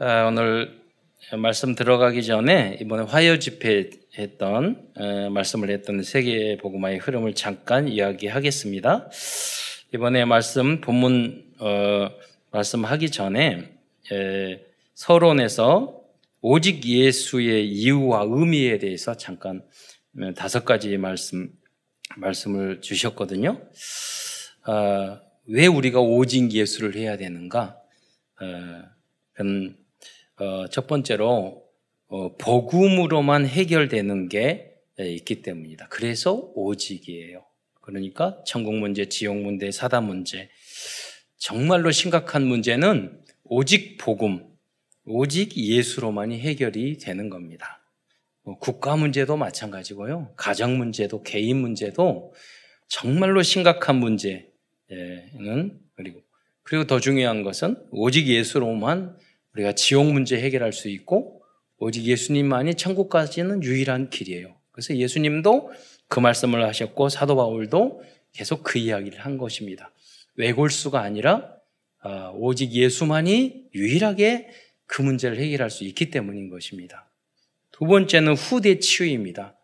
아, 오늘 말씀 들어가기 전에 이번에 화요 집회 했던 어, 말씀을 했던 세계 복음화의 흐름을 잠깐 이야기하겠습니다. 이번에 말씀 본문 어, 말씀하기 전에 에, 서론에서 오직 예수의 이유와 의미에 대해서 잠깐 어, 다섯 가지 말씀 말씀을 주셨거든요. 아, 왜 우리가 오직 예수를 해야 되는가? 어, 그건 어, 첫 번째로 어, 복음으로만 해결되는 게 있기 때문이다. 그래서 오직이에요. 그러니까 천국 문제, 지옥 문제, 사단 문제 정말로 심각한 문제는 오직 복음, 오직 예수로만이 해결이 되는 겁니다. 뭐 국가 문제도 마찬가지고요. 가정 문제도 개인 문제도 정말로 심각한 문제는 그리고 그리고 더 중요한 것은 오직 예수로만 우리가 지옥 문제 해결할 수 있고 오직 예수님만이 천국까지는 유일한 길이에요. 그래서 예수님도 그 말씀을 하셨고 사도 바울도 계속 그 이야기를 한 것입니다. 외골수가 아니라 아, 오직 예수만이 유일하게 그 문제를 해결할 수 있기 때문인 것입니다. 두 번째는 후대 치유입니다.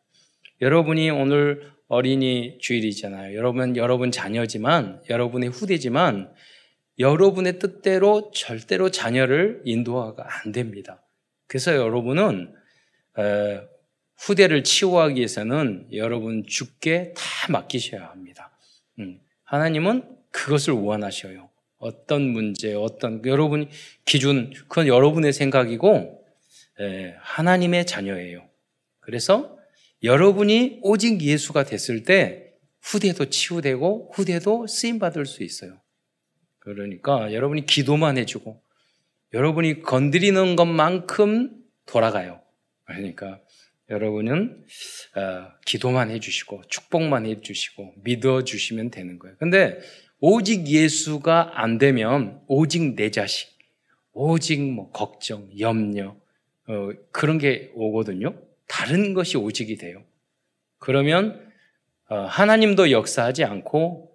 여러분이 오늘 어린이 주일이잖아요. 여러분, 여러분 자녀지만, 여러분의 후대지만, 여러분의 뜻대로 절대로 자녀를 인도하가 안 됩니다. 그래서 여러분은 후대를 치유하기 위해서는 여러분 죽게 다 맡기셔야 합니다. 음, 하나님은 그것을 원하셔요. 어떤 문제, 어떤 여러분 기준 그건 여러분의 생각이고 하나님의 자녀예요. 그래서 여러분이 오직 예수가 됐을 때 후대도 치유되고 후대도 쓰임 받을 수 있어요. 그러니까 여러분이 기도만 해주고 여러분이 건드리는 것만큼 돌아가요. 그러니까 여러분은 어, 기도만 해주시고 축복만 해주시고 믿어주시면 되는 거예요. 근데 오직 예수가 안 되면 오직 내 자식, 오직 뭐 걱정, 염려 어, 그런 게 오거든요. 다른 것이 오직이 돼요. 그러면 어, 하나님도 역사하지 않고 어,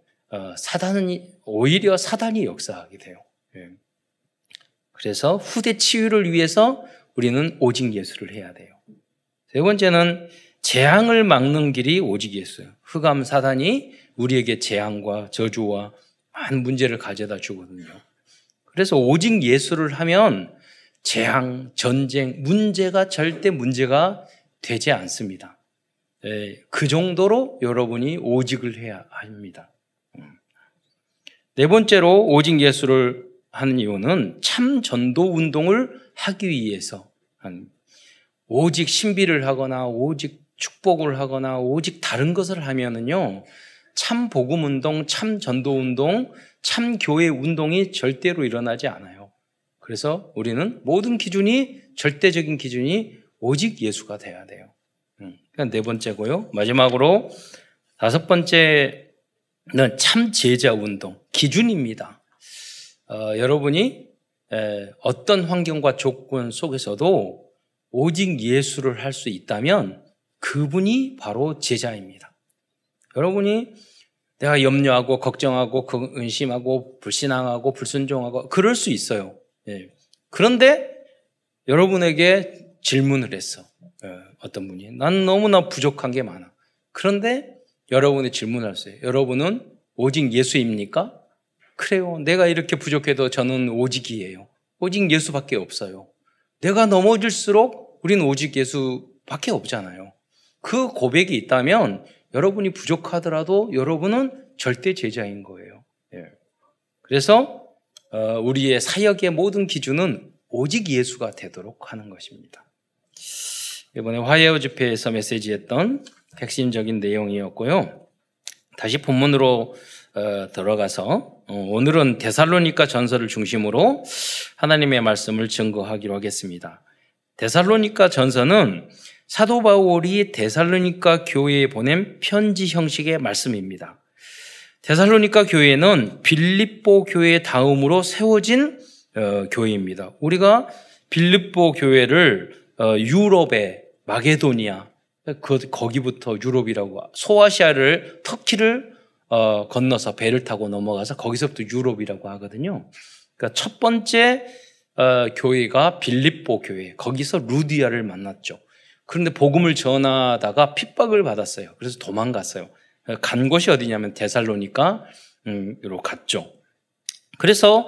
사단이 오히려 사단이 역사하게 돼요. 예. 그래서 후대 치유를 위해서 우리는 오직 예수를 해야 돼요. 세 번째는 재앙을 막는 길이 오직 예수예요. 흑암 사단이 우리에게 재앙과 저주와 많은 문제를 가져다 주거든요. 그래서 오직 예수를 하면 재앙, 전쟁, 문제가 절대 문제가 되지 않습니다. 예, 그 정도로 여러분이 오직을 해야 합니다. 네 번째로 오직 예수를 하는 이유는 참 전도 운동을 하기 위해서 한 오직 신비를 하거나 오직 축복을 하거나 오직 다른 것을 하면은요 참 복음 운동, 참 전도 운동, 참 교회 운동이 절대로 일어나지 않아요. 그래서 우리는 모든 기준이 절대적인 기준이 오직 예수가 돼야 돼요. 음, 그러니까 네 번째고요. 마지막으로 다섯 번째 참 제자 운동 기준입니다. 어, 여러분이 에, 어떤 환경과 조건 속에서도 오직 예수를 할 수 있다면 그분이 바로 제자입니다. 여러분이 내가 염려하고 걱정하고 은심하고 불신앙하고 불순종하고 그럴 수 있어요. 예. 그런데 여러분에게 질문을 했어. 예, 어떤 분이 난 너무나 부족한 게 많아. 그런데 수 있어요. 여러분은 오직 예수입니까? 그래요. 내가 이렇게 부족해도 저는 오직이에요. 오직 예수밖에 없어요. 내가 넘어질수록 우리는 오직 예수밖에 없잖아요. 그 고백이 있다면 여러분이 부족하더라도 여러분은 절대 제자인 거예요. 예. 그래서 어, 우리의 사역의 모든 기준은 오직 예수가 되도록 하는 것입니다. 이번에 화해오 집회에서 메시지했던 핵심적인 내용이었고요. 다시 본문으로 어, 들어가서 어, 오늘은 데살로니카 전설을 중심으로 하나님의 말씀을 증거하기로 하겠습니다. 데살로니카 전서는 사도 바울이 데살로니카 교회에 보낸 편지 형식의 말씀입니다. 데살로니카 교회는 빌립보 교회 다음으로 세워진 어, 교회입니다. 우리가 빌립보 교회를 어, 유럽의 마게도니아 그, 거기부터 유럽이라고 소아시아를 터키를 어, 건너서 배를 타고 넘어가서 거기서부터 유럽이라고 하거든요. 그러니까 첫 번째 어, 교회가 빌립보 교회 거기서 루디아를 만났죠. 그런데 복음을 전하다가 핍박을 받았어요. 그래서 도망갔어요. 간 곳이 어디냐면 데살로니까 로 갔죠. 그래서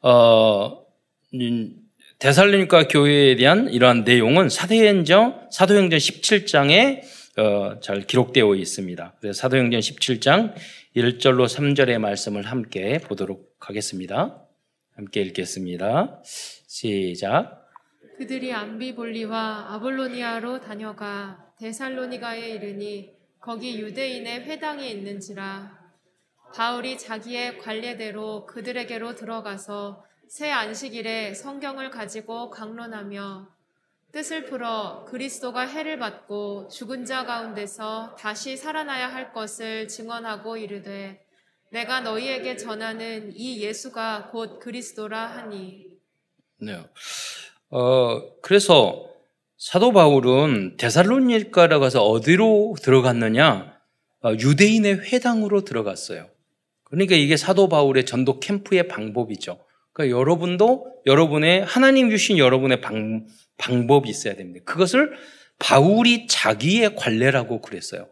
어, 음, 데살로니가 교회에 대한 이러한 내용은 사도행전 사도행전 17장에 어, 잘 기록되어 있습니다. 그래서 사도행전 17장 1절로 3절의 말씀을 함께 보도록 하겠습니다. 함께 읽겠습니다. 시작. 그들이 암비볼리와 아볼로니아로 다녀가 데살로니가에 이르니 거기 유대인의 회당이 있는지라 바울이 자기의 관례대로 그들에게로 들어가서 새 안식일에 성경을 가지고 강론하며 뜻을 풀어 그리스도가 해를 받고 죽은 자 가운데서 다시 살아나야 할 것을 증언하고 이르되 내가 너희에게 전하는 이 예수가 곧 그리스도라 하니 네. 어, 그래서 사도 바울은 데살로니가라 가서 어디로 들어갔느냐? 어, 유대인의 회당으로 들어갔어요. 그러니까 이게 사도 바울의 전도 캠프의 방법이죠. 그러니까 여러분도 여러분의 하나님 주신 여러분의 방, 방법이 있어야 됩니다. 그것을 바울이 자기의 관례라고 그랬어요.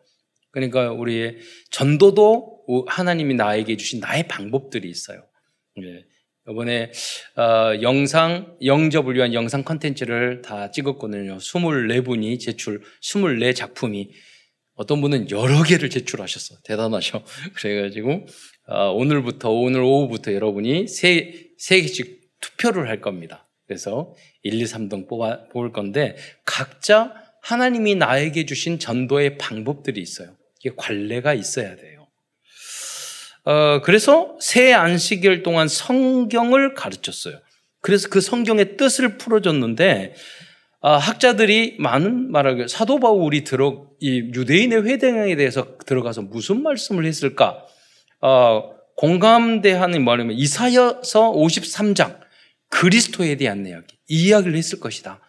그러니까 우리의 전도도 하나님이 나에게 주신 나의 방법들이 있어요. 예. 이번에 어, 영상 영접을 위한 영상 컨텐츠를 다 찍었거든요. 24분이 제출, 24작품이 어떤 분은 여러 개를 제출하셨어. 대단하셔. 그래가지고 어, 오늘부터 오늘 오후부터 여러분이 세, 세 개씩 투표를 할 겁니다. 그래서 1, 2, 3등 뽑아 뽑을 건데 각자 하나님이 나에게 주신 전도의 방법들이 있어요. 이게 관례가 있어야 돼요. 어, 그래서 새 안식일 동안 성경을 가르쳤어요. 그래서 그 성경의 뜻을 풀어줬는데 아, 학자들이 많은 말하기 사도 바울이 들어 이 유대인의 회당에 대해서 들어가서 무슨 말씀을 했을까? 어, 공감대하는 말이면 이사여서 53장 그리스도에 대한 이야기 이 이야기를 했을 것이다.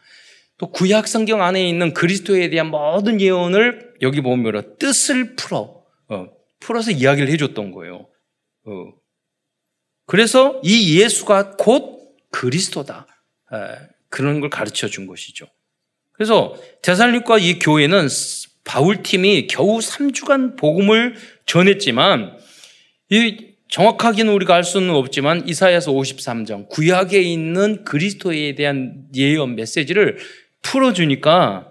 또 구약 성경 안에 있는 그리스도에 대한 모든 예언을 여기 보면 뜻을 풀어 어, 풀어서 이야기를 해줬던 거예요. 어. 그래서 이 예수가 곧 그리스도다. 에, 그런 걸 가르쳐 준 것이죠. 그래서 대살립과 이 교회는 바울 팀이 겨우 3주간 복음을 전했지만 이 정확하게는 우리가 알 수는 없지만 이사야서 53장 구약에 있는 그리스도에 대한 예언 메시지를 풀어주니까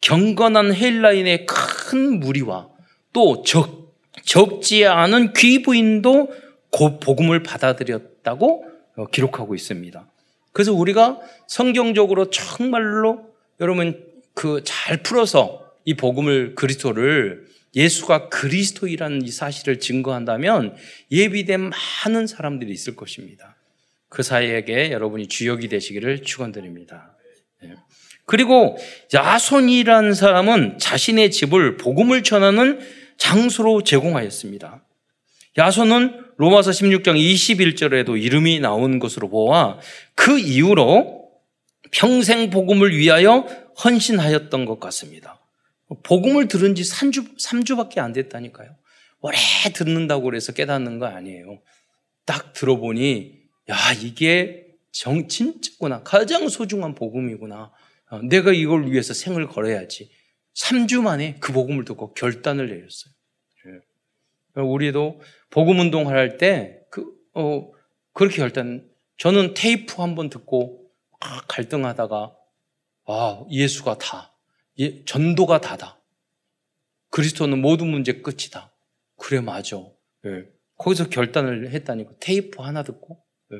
경건한 헬라인의 큰 무리와 또 적, 적지 않은 귀부인도 곧 복음을 받아들였다고 기록하고 있습니다. 그래서 우리가 성경적으로 정말로 여러분 그 잘 풀어서 이 복음을 그리스도를 예수가 그리스도이라는 이 사실을 증거한다면 예비된 많은 사람들이 있을 것입니다. 그 사이에게 여러분이 주역이 되시기를 축원드립니다. 네. 그리고 야손이라는 사람은 자신의 집을 복음을 전하는 장소로 제공하였습니다. 야손은 로마서 16장 21절에도 이름이 나온 것으로 보아 그 이후로 평생 복음을 위하여 헌신하였던 것 같습니다. 복음을 들은 지 3주, 3주밖에 안 됐다니까요. 오래 듣는다고 그래서 깨닫는 거 아니에요. 딱 들어보니, 야, 이게 정, 진짜구나. 가장 소중한 복음이구나. 어, 내가 이걸 위해서 생을 걸어야지. 3주 만에 그 복음을 듣고 결단을 내렸어요. 예. 우리도 복음 운동을 할 때, 그, 어, 그렇게 결단, 저는 테이프 한 번 듣고 갈등하다가, 아, 예수가 다. 예, 전도가 다다. 그리스도는 모든 문제 끝이다. 그래 맞아. 예. 거기서 결단을 했다니까 테이프 하나 듣고 예.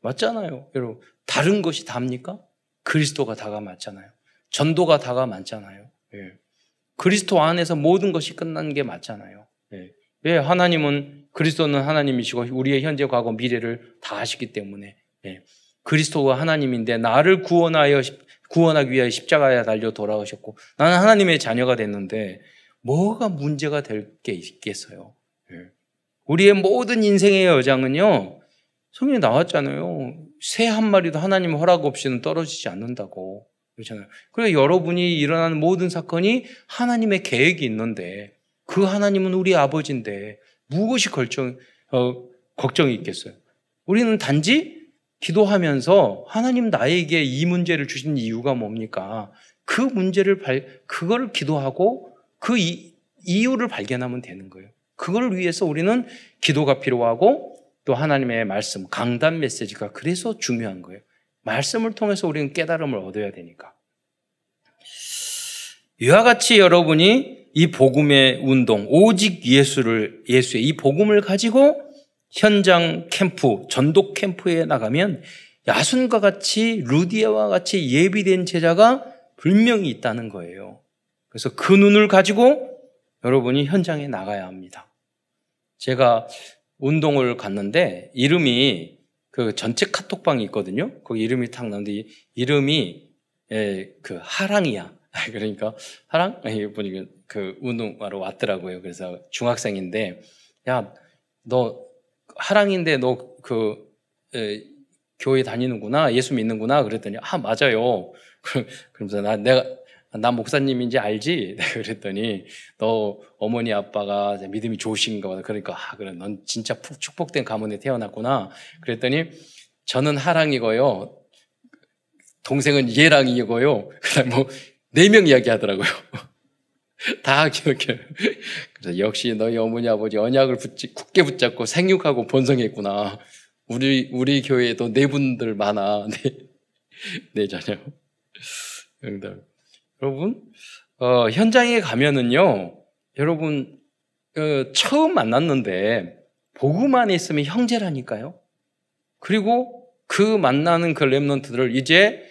맞잖아요. 여러분 다른 것이 답니까? 그리스도가 다가 맞잖아요. 전도가 다가 맞잖아요. 예. 그리스도 안에서 모든 것이 끝난 게 맞잖아요. 예. 왜 하나님은 그리스도는 하나님이시고 우리의 현재, 과거, 미래를 다 아시기 때문에 예. 그리스도가 하나님인데 나를 구원하여 구원하기 위하여 십자가에 달려 돌아오셨고 나는 하나님의 자녀가 됐는데 뭐가 문제가 될 게 있겠어요? 예. 우리의 모든 인생의 여장은요 성경에 나왔잖아요. 새 한 마리도 하나님 허락 없이는 떨어지지 않는다고 그렇잖아요. 그래서 여러분이 일어나는 모든 사건이 하나님의 계획이 있는데 그 하나님은 우리 아버지인데 무엇이 걱정 어, 걱정이 있겠어요? 우리는 단지 기도하면서 하나님 나에게 이 문제를 주신 이유가 뭡니까? 그 문제를 발, 그거를 기도하고 그 이, 이유를 발견하면 되는 거예요. 그걸 위해서 우리는 기도가 필요하고 또 하나님의 말씀, 강단 메시지가 그래서 중요한 거예요. 말씀을 통해서 우리는 깨달음을 얻어야 되니까. 이와 같이 여러분이 이 복음의 운동, 오직 예수를, 예수의 이 복음을 가지고 현장 캠프, 전독 캠프에 나가면 야순과 같이 루디아와 같이 예비된 제자가 분명히 있다는 거예요. 그래서 그 눈을 가지고 여러분이 현장에 나가야 합니다. 제가 운동을 갔는데 이름이 그 전체 카톡방이 있거든요. 거기 이름이 탁 나오는데 이름이 예, 그 하랑이야. 그러니까 하랑 보니까 그 운동하러 왔더라고요. 그래서 중학생인데 야 너 하랑인데 너그 교회 다니는구나 예수 믿는구나 그랬더니 아 맞아요. 그러면서 나 내가 난 목사님인지 알지? 그랬더니 너 어머니 아빠가 믿음이 좋으신가 보다. 그러니까 아, 그래 넌 진짜 축복된 가문에 태어났구나. 그랬더니 저는 하랑이고요. 동생은 예랑이고요. 그다음 뭐 네 명 이야기하더라고요. 다 기억해요. 그래서 역시 너희 어머니 아버지 언약을 붙지, 굳게 붙잡고 생육하고 번성했구나. 우리 우리 교회에도 네 분들 많아. 네, 네 자녀. 여러분, 어, 현장에 가면은요, 여러분, 어, 처음 만났는데, 보고만 있으면 형제라니까요. 그리고 그 만나는 그 랩런트들을 이제,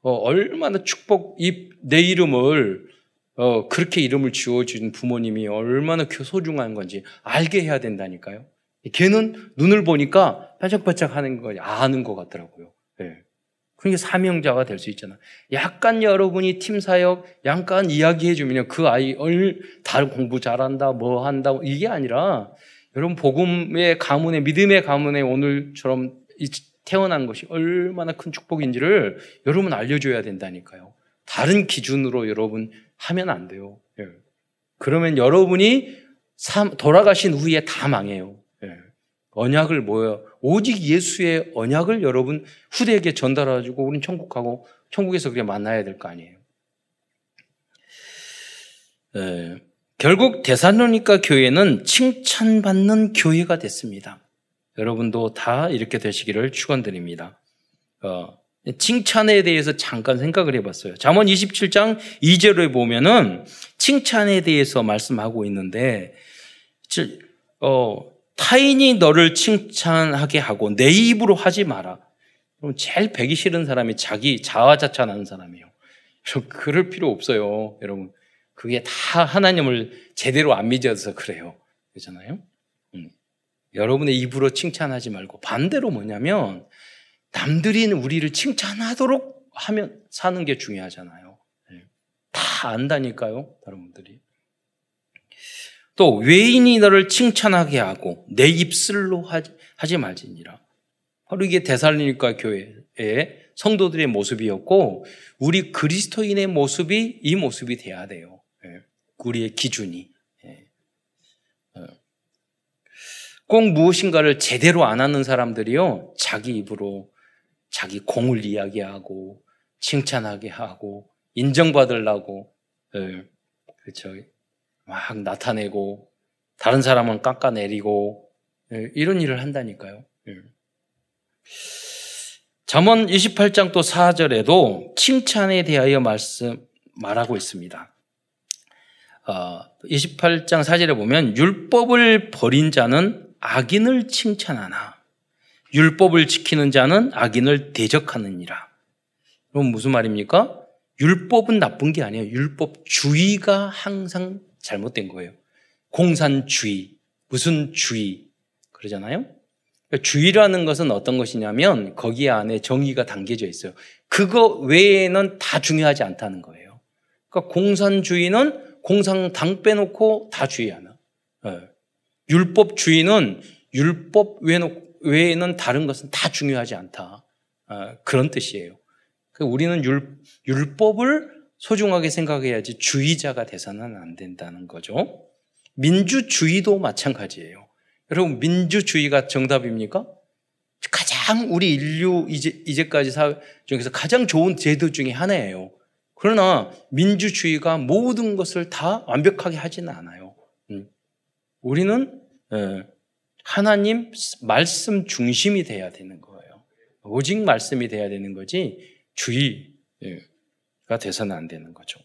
어, 얼마나 축복, 이, 내 이름을, 어, 그렇게 이름을 지어준 부모님이 얼마나 소중한 건지 알게 해야 된다니까요. 걔는 눈을 보니까 반짝반짝 하는 거 아는 것 같더라고요. 네. 그러니까 사명자가 될 수 있잖아. 약간 여러분이 팀 사역, 약간 이야기해 주면 그 아이 얼 다른 공부 잘한다, 뭐 한다 이게 아니라 여러분 복음의 가문의 믿음의 가문에 오늘처럼 태어난 것이 얼마나 큰 축복인지를 여러분 알려줘야 된다니까요. 다른 기준으로 여러분 하면 안 돼요. 예. 그러면 여러분이 돌아가신 후에 다 망해요. 예. 언약을 뭐야? 오직 예수의 언약을 여러분 후대에게 전달해주고 우린 천국하고 천국에서 그래 만나야 될 거 아니에요. 에, 결국 대사로니까 교회는 칭찬받는 교회가 됐습니다. 여러분도 다 이렇게 되시기를 축원드립니다. 어, 칭찬에 대해서 잠깐 생각을 해봤어요. 잠언 27장 2절에 보면은 칭찬에 대해서 말씀하고 있는데, 어, 타인이 너를 칭찬하게 하고 내 입으로 하지 마라. 그럼 제일 배기 싫은 사람이 자기 자화자찬하는 사람이에요. 여러분 그럴 필요 없어요. 여러분 그게 다 하나님을 제대로 안 믿어서 그래요. 그렇잖아요. 음. 여러분의 입으로 칭찬하지 말고 반대로 뭐냐면 남들이 우리를 칭찬하도록 하면 사는 게 중요하잖아요. 네. 다 안다니까요, 여러분들이. 또 외인이 너를 칭찬하게 하고 내 입술로 하지, 하지 말지니라. 바로 이게 대살리니까 교회의 성도들의 모습이었고 우리 그리스도인의 모습이 이 모습이 돼야 돼요. 예. 우리의 기준이. 예. 어. 꼭 무엇인가를 제대로 안 하는 사람들이요. 자기 입으로 자기 공을 이야기하고 칭찬하게 하고 인정받으려고 예. 그렇죠. 막 나타내고 다른 사람은 깎아내리고 예, 이런 일을 한다니까요. 예. 잠언 28장 또 4절에도 칭찬에 대하여 말씀 말하고 있습니다. 28장 어, 4절에 보면 율법을 버린 자는 악인을 칭찬하나 율법을 지키는 자는 악인을 대적하느니라. 그럼 무슨 말입니까? 율법은 나쁜 게 아니에요. 율법주의가 항상 잘못된 거예요. 공산주의, 무슨 주의, 그러잖아요? 그러니까 주의라는 것은 어떤 것이냐면 거기 안에 정의가 담겨져 있어요. 그거 외에는 다 중요하지 않다는 거예요. 그러니까 공산주의는 공산당 빼놓고 다 주의하나. 네. 율법주의는 율법 외 에는 다른 것은 다 중요하지 않다. 어, 그런 뜻이에요. 그러니까 우리는 율, 율법을 소중하게 생각해야지 주의자가 돼서는 안 된다는 거죠. 민주주의도 마찬가지예요. 여러분, 민주주의가 정답입니까? 가장 우리 인류 이제, 이제까지 사회 중에서 가장 좋은 제도 중에 하나예요. 그러나 민주주의가 모든 것을 다 완벽하게 하지는 않아요. 음. 우리는 예, 하나님 말씀 중심이 돼야 되는 거예요. 오직 말씀이 돼야 되는 거지 주의가 돼서는 안 되는 거죠.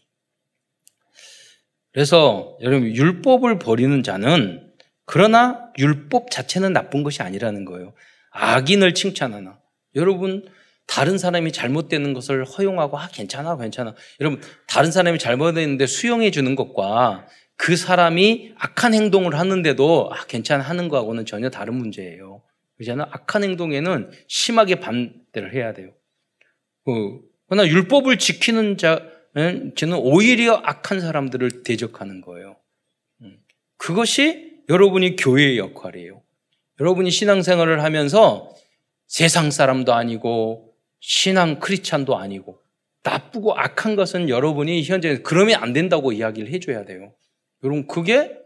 그래서 여러분 율법을 버리는 자는 그러나 율법 자체는 나쁜 것이 아니라는 거예요. 악인을 칭찬하나. 여러분 다른 사람이 잘못되는 것을 허용하고 아 괜찮아 괜찮아. 여러분 다른 사람이 잘못했는데 수용해 주는 것과 그 사람이 악한 행동을 하는데도 아 괜찮아 하는 거하고는 전혀 다른 문제예요. 그잖아 악한 행동에는 심하게 반대를 해야 돼요. 그, 그러나 율법을 지키는 자는 저는 오히려 악한 사람들을 대적하는 거예요. 음, 그것이 여러분이 교회의 역할이에요. 여러분이 신앙생활을 하면서 세상 사람도 아니고 신앙 크리스찬도 아니고 나쁘고 악한 것은 여러분이 현재 그러면 안 된다고 이야기를 해줘야 돼요. 여러분 그게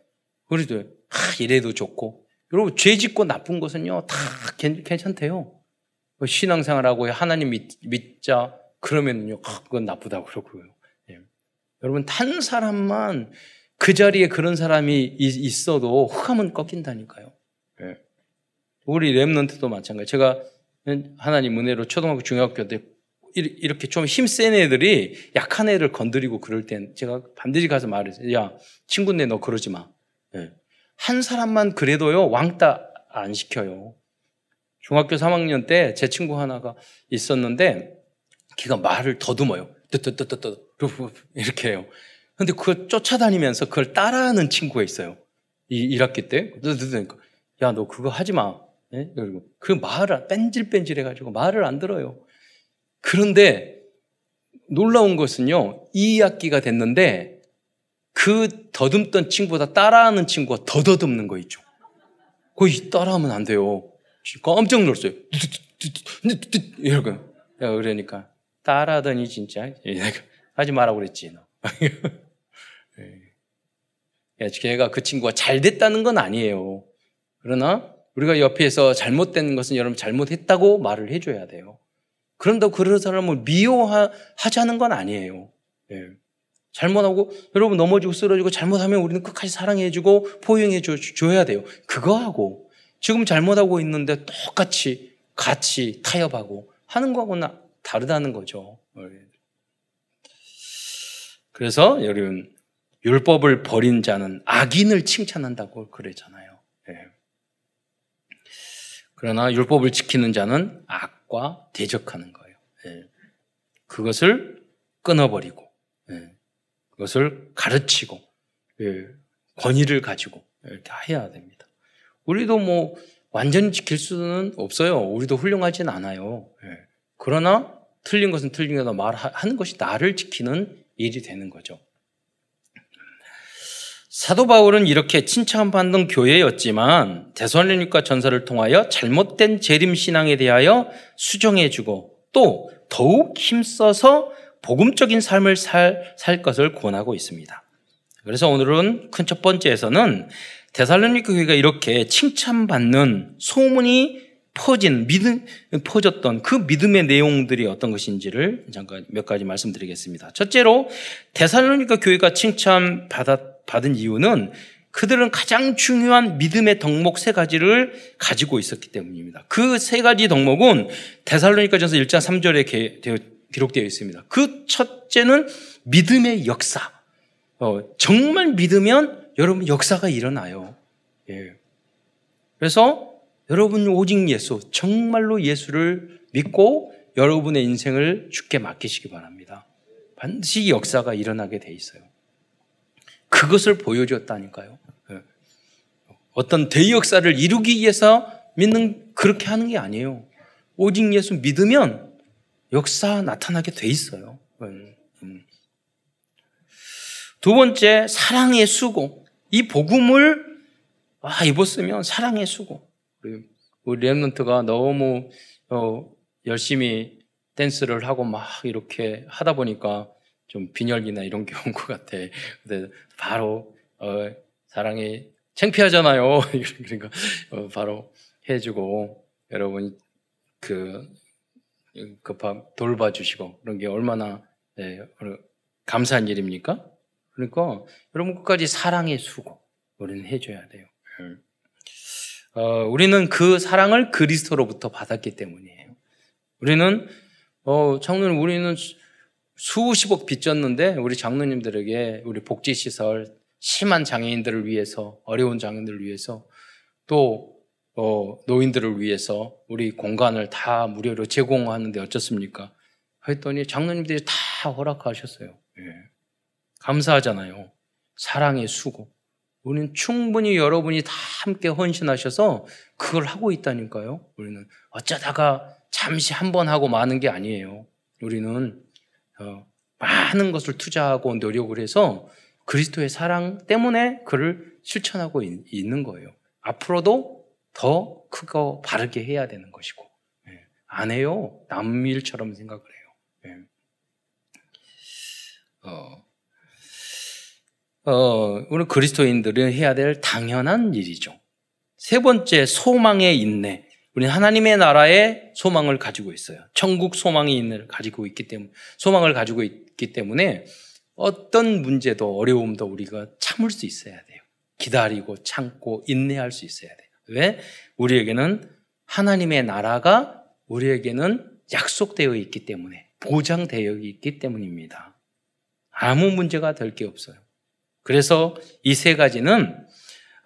아, 이래도 좋고 여러분 죄 짓고 나쁜 것은요 다 괜찮대요. 그 신앙생활하고 하나님 믿, 자 그러면요 아, 그건 나쁘다고 그러고요. 예. 여러분 단 사람만 그 자리에 그런 사람이 있어도 흑암은 꺾인다니까요. 예. 우리 랩런트도 마찬가지. 제가 하나님 은혜로 초등학교 중학교 때 이렇게 좀 힘센 애들이 약한 애를 건드리고 그럴 땐 제가 반드시 가서 말했어요. 야, 친구네 너 그러지 마. 네. 한 사람만 그래도요, 왕따 안 시켜요. 중학교 3학년 때 제 친구 하나가 있었는데, 걔가 말을 더듬어요. 뜨뜨뜨뜨뜨 이렇게 해요. 근데 그걸 쫓아다니면서 그걸 따라하는 친구가 있어요. 이 1학기 때. 야, 너 그거 하지 마. 네? 그 말을 뺀질뺀질 해가지고 말을 안 들어요. 그런데 놀라운 것은요, 2학기가 됐는데 그 더듬던 친구보다 따라하는 친구가 더 더듬는 거 있죠. 거의 따라하면 안 돼요. 깜짝 놀랐어요. 이러고. 그러니까 따라하더니 진짜 하지 말라고 그랬지. 너. 걔가 그 친구가 잘 됐다는 건 아니에요. 그러나 우리가 옆에서 잘못된 것은 여러분 잘못했다고 말을 해줘야 돼요. 그런다고 그런 사람을 미워하자는 건 아니에요. 예. 잘못하고 여러분 넘어지고 쓰러지고 잘못하면 우리는 끝까지 사랑해주고 포용해 줘야 돼요. 그거하고 지금 잘못하고 있는데 똑같이 같이 타협하고 하는 거하고는 다르다는 거죠. 그래서 여러분 율법을 버린 자는 악인을 칭찬한다고 그러잖아요. 예. 그러나 율법을 지키는 자는 악과 대적하는 거예요. 예. 그것을 끊어버리고 예. 그것을 가르치고 예. 권위를 가지고 이렇게 해야 됩니다. 우리도 뭐 완전히 지킬 수는 없어요. 우리도 훌륭하진 않아요. 그러나 틀린 것은 틀린 거다 말하는 것이 나를 지키는 일이 되는 거죠. 사도 바울은 이렇게 칭찬받는 교회였지만 대선리니까 전설을 통하여 잘못된 재림 신앙에 대하여 수정해주고 또 더욱 힘써서 복음적인 삶을 살, 살 것을 권하고 있습니다. 그래서 오늘은 큰 첫 번째에서는 대살로니카 교회가 이렇게 칭찬받는 소문이 퍼진 믿음 퍼졌던 그 믿음의 내용들이 어떤 것인지를 잠깐 몇 가지 말씀드리겠습니다. 첫째로 대살로니카 교회가 칭찬 받았 받은 이유는 그들은 가장 중요한 믿음의 덕목 세 가지를 가지고 있었기 때문입니다. 그 세 가지 덕목은 데살로니가전서 1장 3절에 기록되어 있습니다. 그 첫째는 믿음의 역사. 어, 정말 믿으면 여러분 역사가 일어나요. 예. 그래서 여러분 오직 예수, 정말로 예수를 믿고 여러분의 인생을 죽게 맡기시기 바랍니다. 반드시 역사가 일어나게 돼 있어요. 그것을 보여줬다니까요. 예. 어떤 대역사를 이루기 위해서 믿는 그렇게 하는 게 아니에요. 오직 예수 믿으면 역사 나타나게 돼 있어요. 음, 음. 두 번째 사랑의 수고. 이 복음을 아, 입었으면 사랑의 수고. 우리 랩런트가 너무 어, 열심히 댄스를 하고 막 이렇게 하다 보니까 좀 빈혈기나 이런 게 온 것 같아. 근데 바로 어, 사랑이 창피하잖아요. 그러니까 어, 바로 해주고 여러분 그, 그밥 돌봐주시고 그런 게 얼마나 예, 감사한 일입니까? 그러니까 여러분 끝까지 사랑의 수고 우리는 해줘야 돼요. 예. 어, 우리는 그 사랑을 그리스도로부터 받았기 때문이에요. 우리는 어, 장로님 우리는 수십억 빚졌는데 우리 장로님들에게 우리 복지시설 심한 장애인들을 위해서 어려운 장애인들을 위해서 또 어, 노인들을 위해서 우리 공간을 다 무료로 제공하는데 어쩌습니까? 했더니 장로님들이 다 허락하셨어요. 예. 감사하잖아요. 사랑의 수고. 우리는 충분히 여러분이 다 함께 헌신하셔서 그걸 하고 있다니까요. 우리는 어쩌다가 잠시 한 번 하고 마는 게 아니에요. 우리는 어, 많은 것을 투자하고 노력을 해서 그리스도의 사랑 때문에 그를 실천하고 있, 는 거예요. 앞으로도 더 크고 바르게 해야 되는 것이고 예. 안 해요. 남일처럼 생각을 해요. 예. 어, 어, 우리 그리스도인들은 해야 될 당연한 일이죠. 세 번째, 소망의 인내. 우리는 하나님의 나라에 소망을 가지고 있어요. 천국 소망의 인내를 가지고 있기 때문에, 소망을 가지고 있기 때문에 어떤 문제도 어려움도 우리가 참을 수 있어야 돼요. 기다리고 참고 인내할 수 있어야 돼요. 왜? 우리에게는 하나님의 나라가 우리에게는 약속되어 있기 때문에, 보장되어 있기 때문입니다. 아무 문제가 될 게 없어요. 그래서 이 세 가지는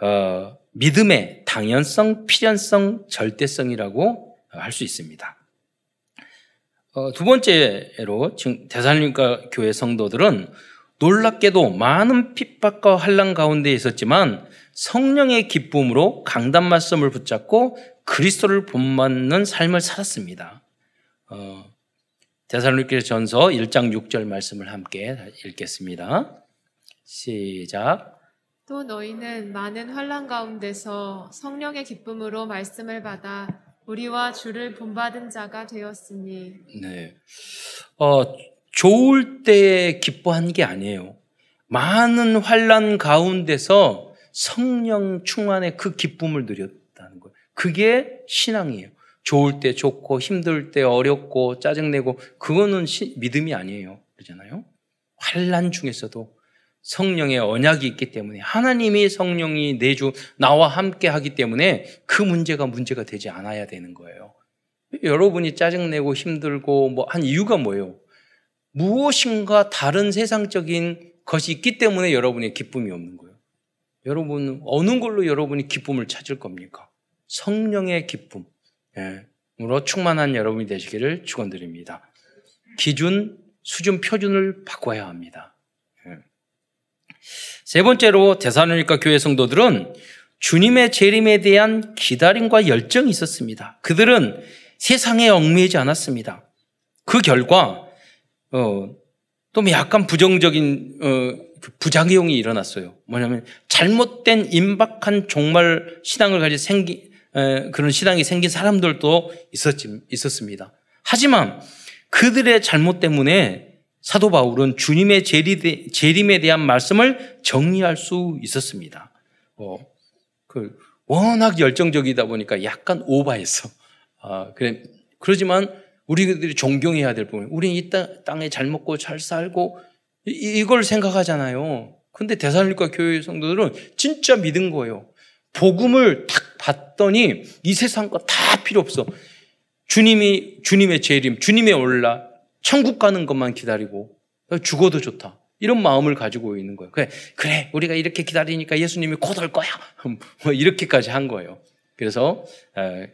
어, 믿음의 당연성, 필연성, 절대성이라고 할 수 있습니다. 어, 두 번째로 지금 대살림과 교회 성도들은 놀랍게도 많은 핍박과 환란 가운데 있었지만 성령의 기쁨으로 강단 말씀을 붙잡고 그리스도를 본받는 삶을 살았습니다. 어, 대살로니께 전서 1장 6절 말씀을 함께 읽겠습니다. 시작. 또 너희는 많은 환란 가운데서 성령의 기쁨으로 말씀을 받아 우리와 주를 본받은 자가 되었으니. 네. 어, 좋을 때 기뻐한 게 아니에요. 많은 환란 가운데서 성령 충만의 그 기쁨을 누렸다는 거예요. 그게 신앙이에요. 좋을 때 좋고 힘들 때 어렵고 짜증내고 그거는 시, 믿음이 아니에요. 그러잖아요. 환란 중에서도 성령의 언약이 있기 때문에 하나님이 성령이 내주 나와 함께 하기 때문에 그 문제가 문제가 되지 않아야 되는 거예요. 여러분이 짜증내고 힘들고 뭐 한 이유가 뭐예요? 무엇인가 다른 세상적인 것이 있기 때문에 여러분의 기쁨이 없는 거예요. 여러분 어느 걸로 여러분이 기쁨을 찾을 겁니까? 성령의 기쁨. 으로 충만한 여러분이 되시기를 축원드립니다. 기준, 수준, 표준을 바꿔야 합니다. 세 번째로 대사로니까 교회 성도들은 주님의 재림에 대한 기다림과 열정이 있었습니다. 그들은 세상에 얽매이지 않았습니다. 그 결과 어, 또 약간 부정적인 어, 그 부작용이 일어났어요. 뭐냐면 잘못된 임박한 종말 신앙을 가지고 생기 에, 그런 신앙이 생긴 사람들도 있었지, 있었습니다. 하지만 그들의 잘못 때문에 사도 바울은 주님의 재림에 대한 말씀을 정리할 수 있었습니다. 어, 그 워낙 열정적이다 보니까 약간 오바했어. 아, 그래, 그러지만 우리들이 존경해야 될 부분. 우리는 이 땅, 땅에 잘 먹고 잘 살고 이, 걸 생각하잖아요. 근데 대살림과 교회 성도들은 진짜 믿은 거예요. 복음을 딱 봤더니 이 세상 거다 필요 없어. 주님이 주님의 재림, 주님의 올라, 천국 가는 것만 기다리고 죽어도 좋다. 이런 마음을 가지고 있는 거예요. 그래, 그래, 우리가 이렇게 기다리니까 예수님이 곧 올 거야. 뭐 이렇게까지 한 거예요. 그래서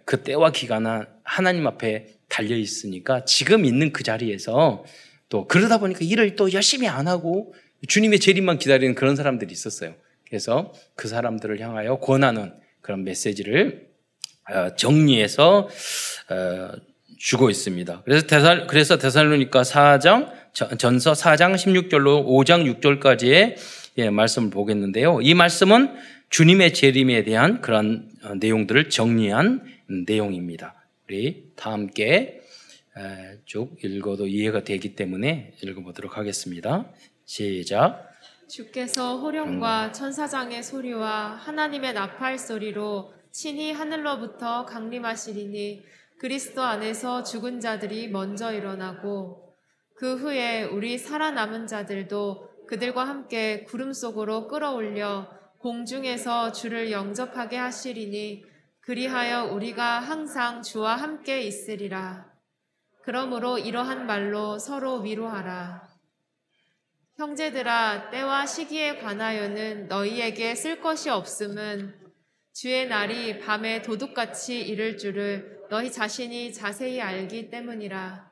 그 때와 기간은 하나님 앞에 달려 있으니까 지금 있는 그 자리에서 또 그러다 보니까 일을 또 열심히 안 하고 주님의 재림만 기다리는 그런 사람들이 있었어요. 그래서 그 사람들을 향하여 권하는 그런 메시지를 어, 정리해서 어, 주고 있습니다. 그래서 대살 그래서 대살로니까 4장 전서 4장 16절로 5장 6절까지의 예, 말씀을 보겠는데요. 이 말씀은 주님의 재림에 대한 그런 어, 내용들을 정리한 내용입니다. 우리 다 함께 쭉 읽어도 이해가 되기 때문에 읽어보도록 하겠습니다. 시작. 주께서 호령과 천사장의 소리와 하나님의 나팔 소리로 친히 하늘로부터 강림하시리니 그리스도 안에서 죽은 자들이 먼저 일어나고 그 후에 우리 살아남은 자들도 그들과 함께 구름 속으로 끌어올려 공중에서 주를 영접하게 하시리니 그리하여 우리가 항상 주와 함께 있으리라. 그러므로 이러한 말로 서로 위로하라. 형제들아, 때와 시기에 관하여는 너희에게 쓸 것이 없음은 주의 날이 밤에 도둑같이 이를 줄을 너희 자신이 자세히 알기 때문이라.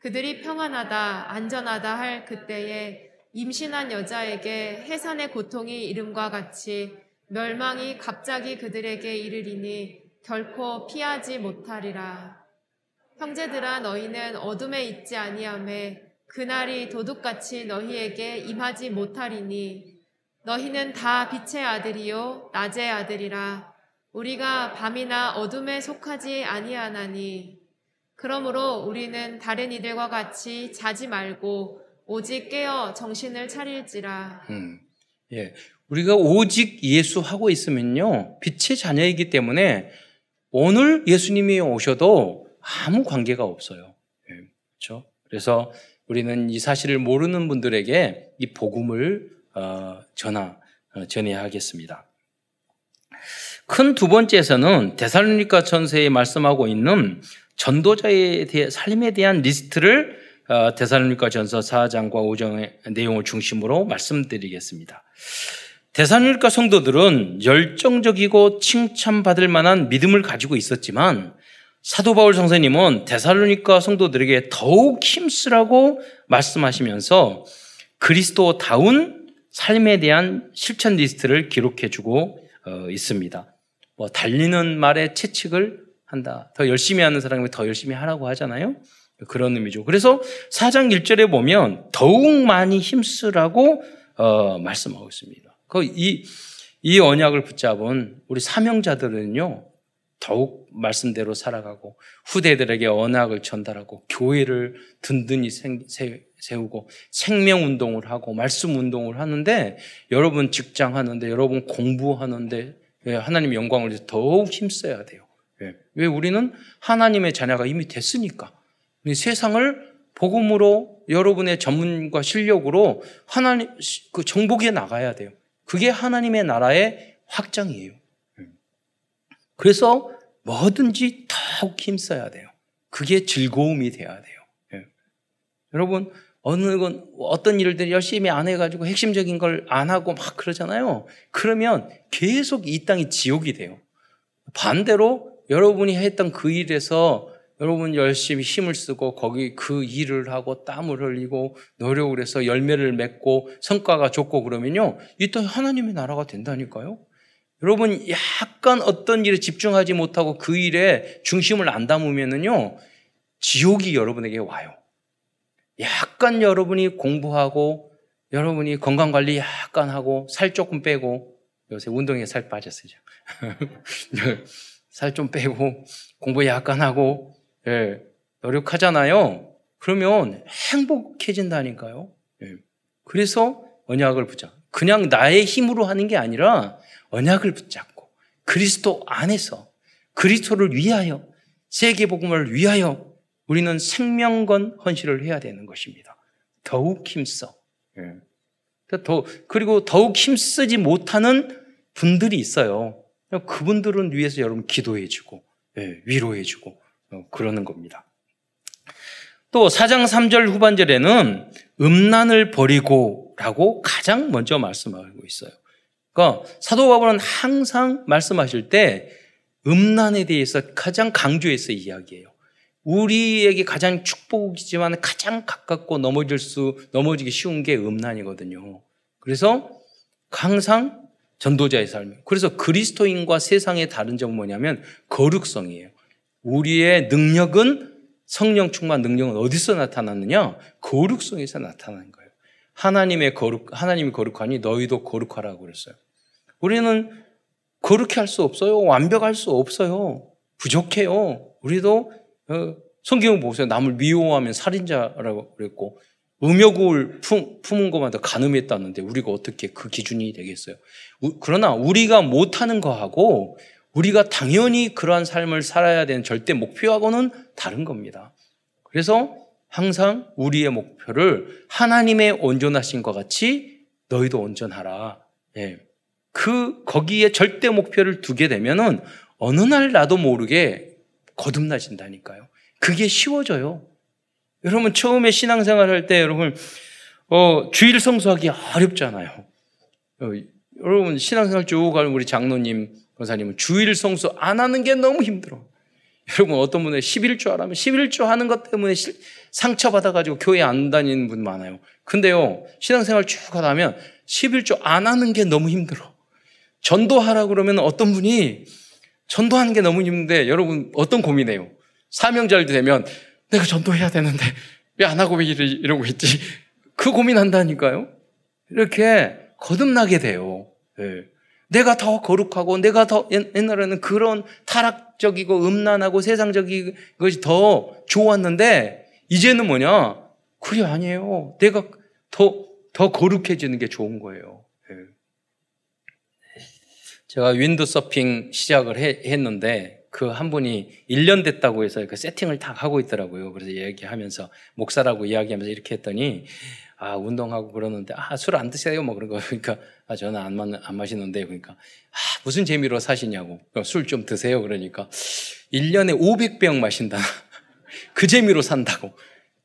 그들이 평안하다, 안전하다 할 그때에 임신한 여자에게 해산의 고통이 이름과 같이 멸망이 갑자기 그들에게 이르리니 결코 피하지 못하리라. 형제들아 너희는 어둠에 있지 아니하매 그날이 도둑같이 너희에게 임하지 못하리니 너희는 다 빛의 아들이요 낮의 아들이라 우리가 밤이나 어둠에 속하지 아니하나니 그러므로 우리는 다른 이들과 같이 자지 말고 오직 깨어 정신을 차릴지라 음, 예. 우리가 오직 예수 하고 있으면요. 빛의 자녀이기 때문에 오늘 예수님이 오셔도 아무 관계가 없어요. 예, 그렇죠? 그래서 우리는 이 사실을 모르는 분들에게 이 복음을 어, 전하 어, 전해야 하겠습니다. 큰 두 번째에서는 데살로니가 전서에 말씀하고 있는 전도자의 대, 삶에 대한 리스트를 어, 데살로니가 전서 4장과 5장의 내용을 중심으로 말씀드리겠습니다. 데살로니가 성도들은 열정적이고 칭찬받을 만한 믿음을 가지고 있었지만 사도 바울 성사님은 데살로니가 성도들에게 더욱 힘쓰라고 말씀하시면서 그리스도다운 삶에 대한 실천 리스트를 기록해 주고 어, 있습니다. 뭐 달리는 말에 채찍을 한다. 더 열심히 하는 사람이 더 열심히 하라고 하잖아요. 그런 의미죠. 그래서 4장 1절에 보면 더욱 많이 힘쓰라고 어, 말씀하고 있습니다. 그 이, 이 언약을 붙잡은 우리 사명자들은요, 더욱 말씀대로 살아가고 후대들에게 언약을 전달하고 교회를 든든히 세우고 생명 운동을 하고 말씀 운동을 하는데 여러분 직장 하는데 여러분 공부하는데 예, 하나님 영광을 위해서 더욱 힘써야 돼요. 예. 왜 우리는 하나님의 자녀가 이미 됐으니까 세상을 복음으로 여러분의 전문과 실력으로 하나님 그 정복해 나가야 돼요. 그게 하나님의 나라의 확장이에요. 그래서 뭐든지 더욱 힘써야 돼요. 그게 즐거움이 돼야 돼요. 예. 여러분, 어느 건 어떤 일들 열심히 안 해가지고 핵심적인 걸 안 하고 막 그러잖아요. 그러면 계속 이 땅이 지옥이 돼요. 반대로 여러분이 했던 그 일에서 여러분 열심히 힘을 쓰고 거기 그 일을 하고 땀을 흘리고 노력을 해서 열매를 맺고 성과가 좋고 그러면요. 이땅 하나님의 나라가 된다니까요. 여러분 약간 어떤 일에 집중하지 못하고 그 일에 중심을 안 담으면은요. 지옥이 여러분에게 와요. 약간 여러분이 공부하고 여러분이 건강 관리 약간 하고 살 조금 빼고 요새 운동에 살 빠졌어요. 살 좀 빼고 공부 약간 하고 예, 노력하잖아요. 그러면 행복해진다니까요. 예. 그래서 언약을 붙잡. 그냥 나의 힘으로 하는 게 아니라 언약을 붙잡고 그리스도 안에서 그리스도를 위하여 세계 복음을 위하여 우리는 생명건 헌신을 해야 되는 것입니다. 더욱 힘써. 예. 더 그리고 더욱 힘쓰지 못하는 분들이 있어요. 그분들은 위해서 여러분 기도해주고 예, 위로해주고 어, 그러는 겁니다. 또 4장 3절 후반절에는 음란을 버리고 라고 가장 먼저 말씀하고 있어요. 그러니까 사도 바울은 항상 말씀하실 때 음란에 대해서 가장 강조해서 이야기해요. 우리에게 가장 축복이지만 가장 가깝고 넘어질 수, 넘어지기 쉬운 게 음란이거든요. 그래서 항상 전도자의 삶. 그래서 그리스도인과 세상의 다른 점은 뭐냐면 거룩성이에요. 우리의 능력은 성령 충만 능력은 어디서 나타났느냐? 거룩성에서 나타나는 거예요. 하나님의 거룩, 하나님이 거룩하니 너희도 거룩하라고 그랬어요. 우리는 거룩해 할수 없어요. 완벽할 수 없어요. 부족해요. 우리도 어, 성경 보세요. 남을 미워하면 살인자라고 그랬고 음욕을 품, 은 것마다 가늠했다는데 우리가 어떻게 그 기준이 되겠어요? 우, 그러나 우리가 못하는 거하고 우리가 당연히 그러한 삶을 살아야 되는 절대 목표하고는 다른 겁니다. 그래서 항상 우리의 목표를 하나님의 온전하신 것 같이 너희도 온전하라. 예. 그 거기에 절대 목표를 두게 되면은 어느 날 나도 모르게 거듭나진다니까요. 그게 쉬워져요. 여러분 처음에 신앙생활 할 때 여러분 어, 주일 성수하기 어렵잖아요. 어, 여러분 신앙생활 쭉 가면 우리 장로님 권사님은 주일 성수 안 하는 게 너무 힘들어. 여러분 어떤 분은 11조 하라면 11조 하는 것 때문에 상처받아가지고 교회 안 다니는 분 많아요. 근데요 신앙생활 쭉 하다면 11조 안 하는 게 너무 힘들어. 전도하라 그러면 어떤 분이 전도하는 게 너무 힘든데 여러분 어떤 고민해요? 사명자를 되면 내가 전도해야 되는데 왜 안 하고 왜 이러고 있지? 그 고민한다니까요. 이렇게 거듭나게 돼요. 네. 내가 더 거룩하고 내가 더 옛날에는 그런 타락적이고 음란하고 세상적인 것이 더 좋았는데 이제는 뭐냐? 그게 아니에요. 내가 더, 더 거룩해지는 게 좋은 거예요. 네. 제가 윈드 서핑 시작을 해, 했는데 그 한 분이 1년 됐다고 해서 그 세팅을 다 하고 있더라고요. 그래서 얘기하면서 목사라고 이야기하면서 이렇게 했더니 아, 운동하고 그러는데, 아, 술 안 드세요? 뭐 그런 거. 그러니까, 아, 저는 안, 마, 안 마시는데, 그러니까, 아, 무슨 재미로 사시냐고. 술 좀 드세요. 그러니까, 1년에 500병 마신다. 그 재미로 산다고.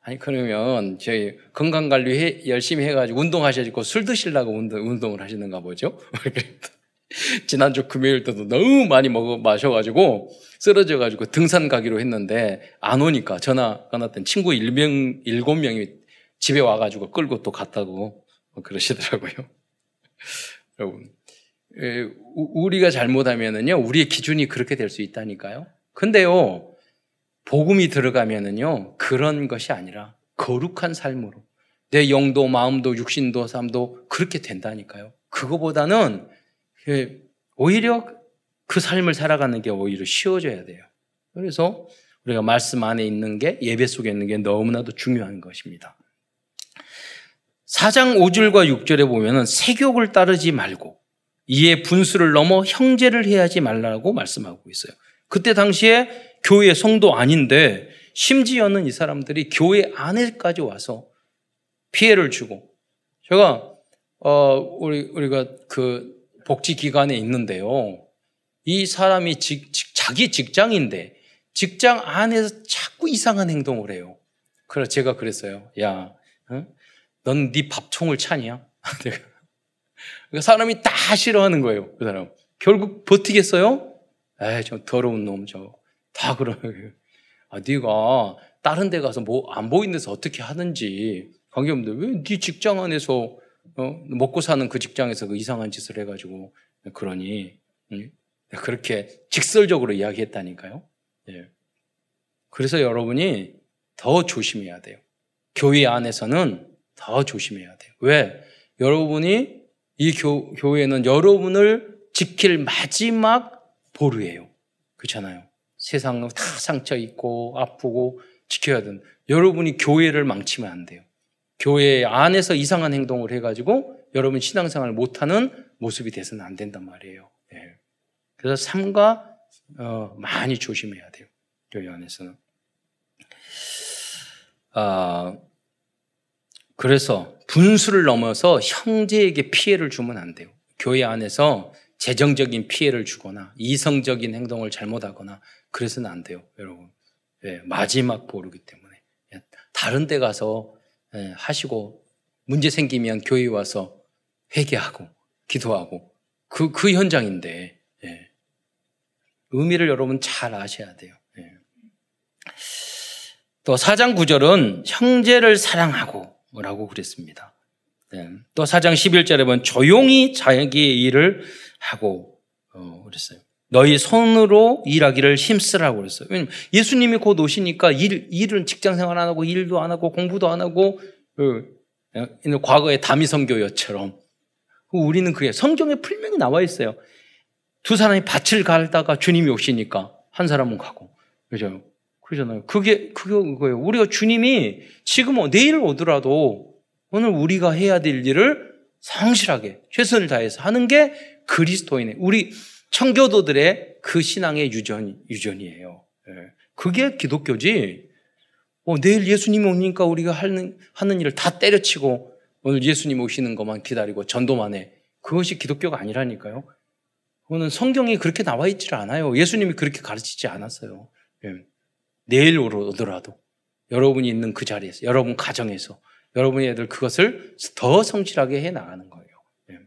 아니, 그러면, 저희 건강 관리 해, 열심히 해가지고 운동하셔가지고 술 드시려고 운동, 운동을 하시는가 보죠? 지난주 금요일 때도 너무 많이 먹어, 마셔가지고, 쓰러져가지고 등산 가기로 했는데, 안 오니까 전화 끊었던 친구 1명, 7명이 집에 와가지고 끌고 또 갔다고 그러시더라고요. 여러분, 우리가 잘못하면은요, 우리의 기준이 그렇게 될 수 있다니까요. 근데요, 복음이 들어가면은요, 그런 것이 아니라 거룩한 삶으로 내 영도, 마음도, 육신도, 삶도 그렇게 된다니까요. 그거보다는 오히려 그 삶을 살아가는 게 오히려 쉬워져야 돼요. 그래서 우리가 말씀 안에 있는 게 예배 속에 있는 게 너무나도 중요한 것입니다. 4장 5절과 6절에 보면은 세욕을 따르지 말고 이에 분수를 넘어 형제를 해야지 말라고 말씀하고 있어요. 그때 당시에 교회 성도 아닌데 심지어는 이 사람들이 교회 안에까지 와서 피해를 주고 제가 어 우리 우리가 그 복지 기관에 있는데요. 이 사람이 직, 직, 자기 직장인데 직장 안에서 자꾸 이상한 행동을 해요. 그래서 제가 그랬어요. 야, 응? 넌네 밥총을 차냐? 그러니까 사람이 다 싫어하는 거예요. 그 사람. 결국 버티겠어요? 에이, 저 더러운 놈, 저. 다 그러요. 아, 네가 다른 데 가서 뭐 안 보이는 데서 어떻게 하는지 관계없는데 왜 네 직장 안에서 어? 먹고 사는 그 직장에서 그 이상한 짓을 해가지고 그러니 응? 그렇게 직설적으로 이야기했다니까요. 예. 그래서 여러분이 더 조심해야 돼요. 교회 안에서는 더 조심해야 돼요. 왜? 여러분이 이 교, 교회는 여러분을 지킬 마지막 보루예요. 그렇잖아요. 세상은 다 상처 있고 아프고 지켜야 되는 여러분이 교회를 망치면 안 돼요. 교회 안에서 이상한 행동을 해가지고 여러분 신앙생활 못하는 모습이 돼서는 안 된단 말이에요. 네. 그래서 삶과 어, 많이 조심해야 돼요. 교회 안에서는. 아, 그래서 분수를 넘어서 형제에게 피해를 주면 안 돼요. 교회 안에서 재정적인 피해를 주거나 이성적인 행동을 잘못하거나 그래서는 안 돼요, 여러분. 예, 마지막 보루기 때문에. 예, 다른 데 가서 예, 하시고 문제 생기면 교회 와서 회개하고 기도하고 그, 그 현장인데 예. 의미를 여러분 잘 아셔야 돼요. 예. 또 사장 구절은 형제를 사랑하고 라고 그랬습니다. 네. 또 4장 11절에 보면 조용히 자기의 일을 하고 어, 그랬어요. 너희 손으로 일하기를 힘쓰라고 그랬어요. 왜냐면 예수님이 곧 오시니까 일, 일은 직장 생활 안 하고 일도 안 하고 공부도 안 하고 어, 과거의 다미성교여처럼 우리는 그게 성경에 분명히 나와 있어요. 두 사람이 밭을 갈다가 주님이 오시니까 한 사람은 가고 그죠? 그러잖아요. 그게, 그게 그거예요. 우리가 주님이 지금 뭐 내일 오더라도 오늘 우리가 해야 될 일을 성실하게 최선을 다해서 하는 게 그리스도인의 우리 청교도들의 그 신앙의 유전, 유전이에요. 예. 그게 기독교지. 어, 내일 예수님 오니까 우리가 하는, 하는 일을 다 때려치고 오늘 예수님 오시는 것만 기다리고 전도만 해. 그것이 기독교가 아니라니까요. 그거는 성경이 그렇게 나와 있질 않아요. 예수님이 그렇게 가르치지 않았어요. 예. 내일 오더라도 여러분이 있는 그 자리에서, 여러분 가정에서, 여러분의 애들 그것을 더 성실하게 해 나가는 거예요. 예.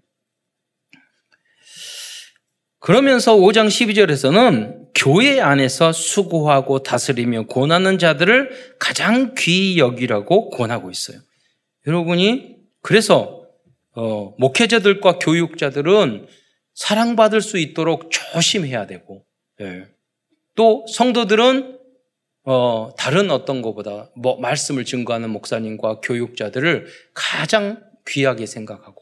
그러면서 5장 12절에서는 교회 안에서 수고하고 다스리며 권하는 자들을 가장 귀히 여기라고 권하고 있어요. 여러분이 그래서 어, 목회자들과 교육자들은 사랑받을 수 있도록 조심해야 되고 예. 또 성도들은 어, 다른 어떤 것보다 뭐 말씀을 증거하는 목사님과 교육자들을 가장 귀하게 생각하고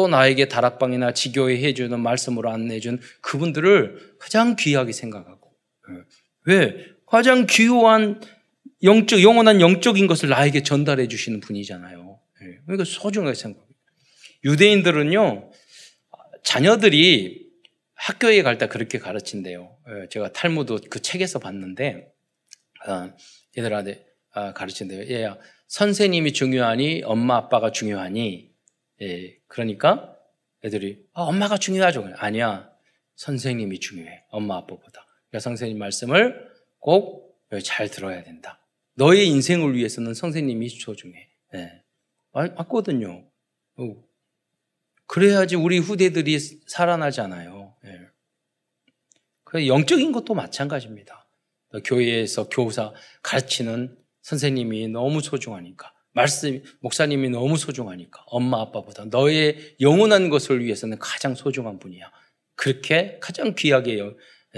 또 나에게 다락방이나 지교에 해주는 말씀으로 안내준 그분들을 가장 귀하게 생각하고 예. 왜 가장 귀한 영적 영원한 영적인 것을 나에게 전달해 주시는 분이잖아요. 예. 그러니까 소중하게 생각합니다. 유대인들은요 자녀들이 학교에 갈 때 그렇게 가르친대요. 예, 제가 탈무드 그 책에서 봤는데 어, 얘들한테 아, 가르친대요. 얘야 선생님이 중요하니 엄마 아빠가 중요하니 예, 그러니까 애들이 아, 엄마가 중요하죠. 아니야 선생님이 중요해 엄마 아빠보다. 그러니까 선생님 말씀을 꼭 잘 들어야 된다. 너의 인생을 위해서는 선생님이 소중해. 예. 맞거든요. 어, 그래야지 우리 후대들이 살아나잖아요. 예. 그 영적인 것도 마찬가지입니다. 교회에서 교사 가르치는 선생님이 너무 소중하니까, 말씀, 목사님이 너무 소중하니까, 엄마, 아빠보다 너의 영원한 것을 위해서는 가장 소중한 분이야. 그렇게 가장 귀하게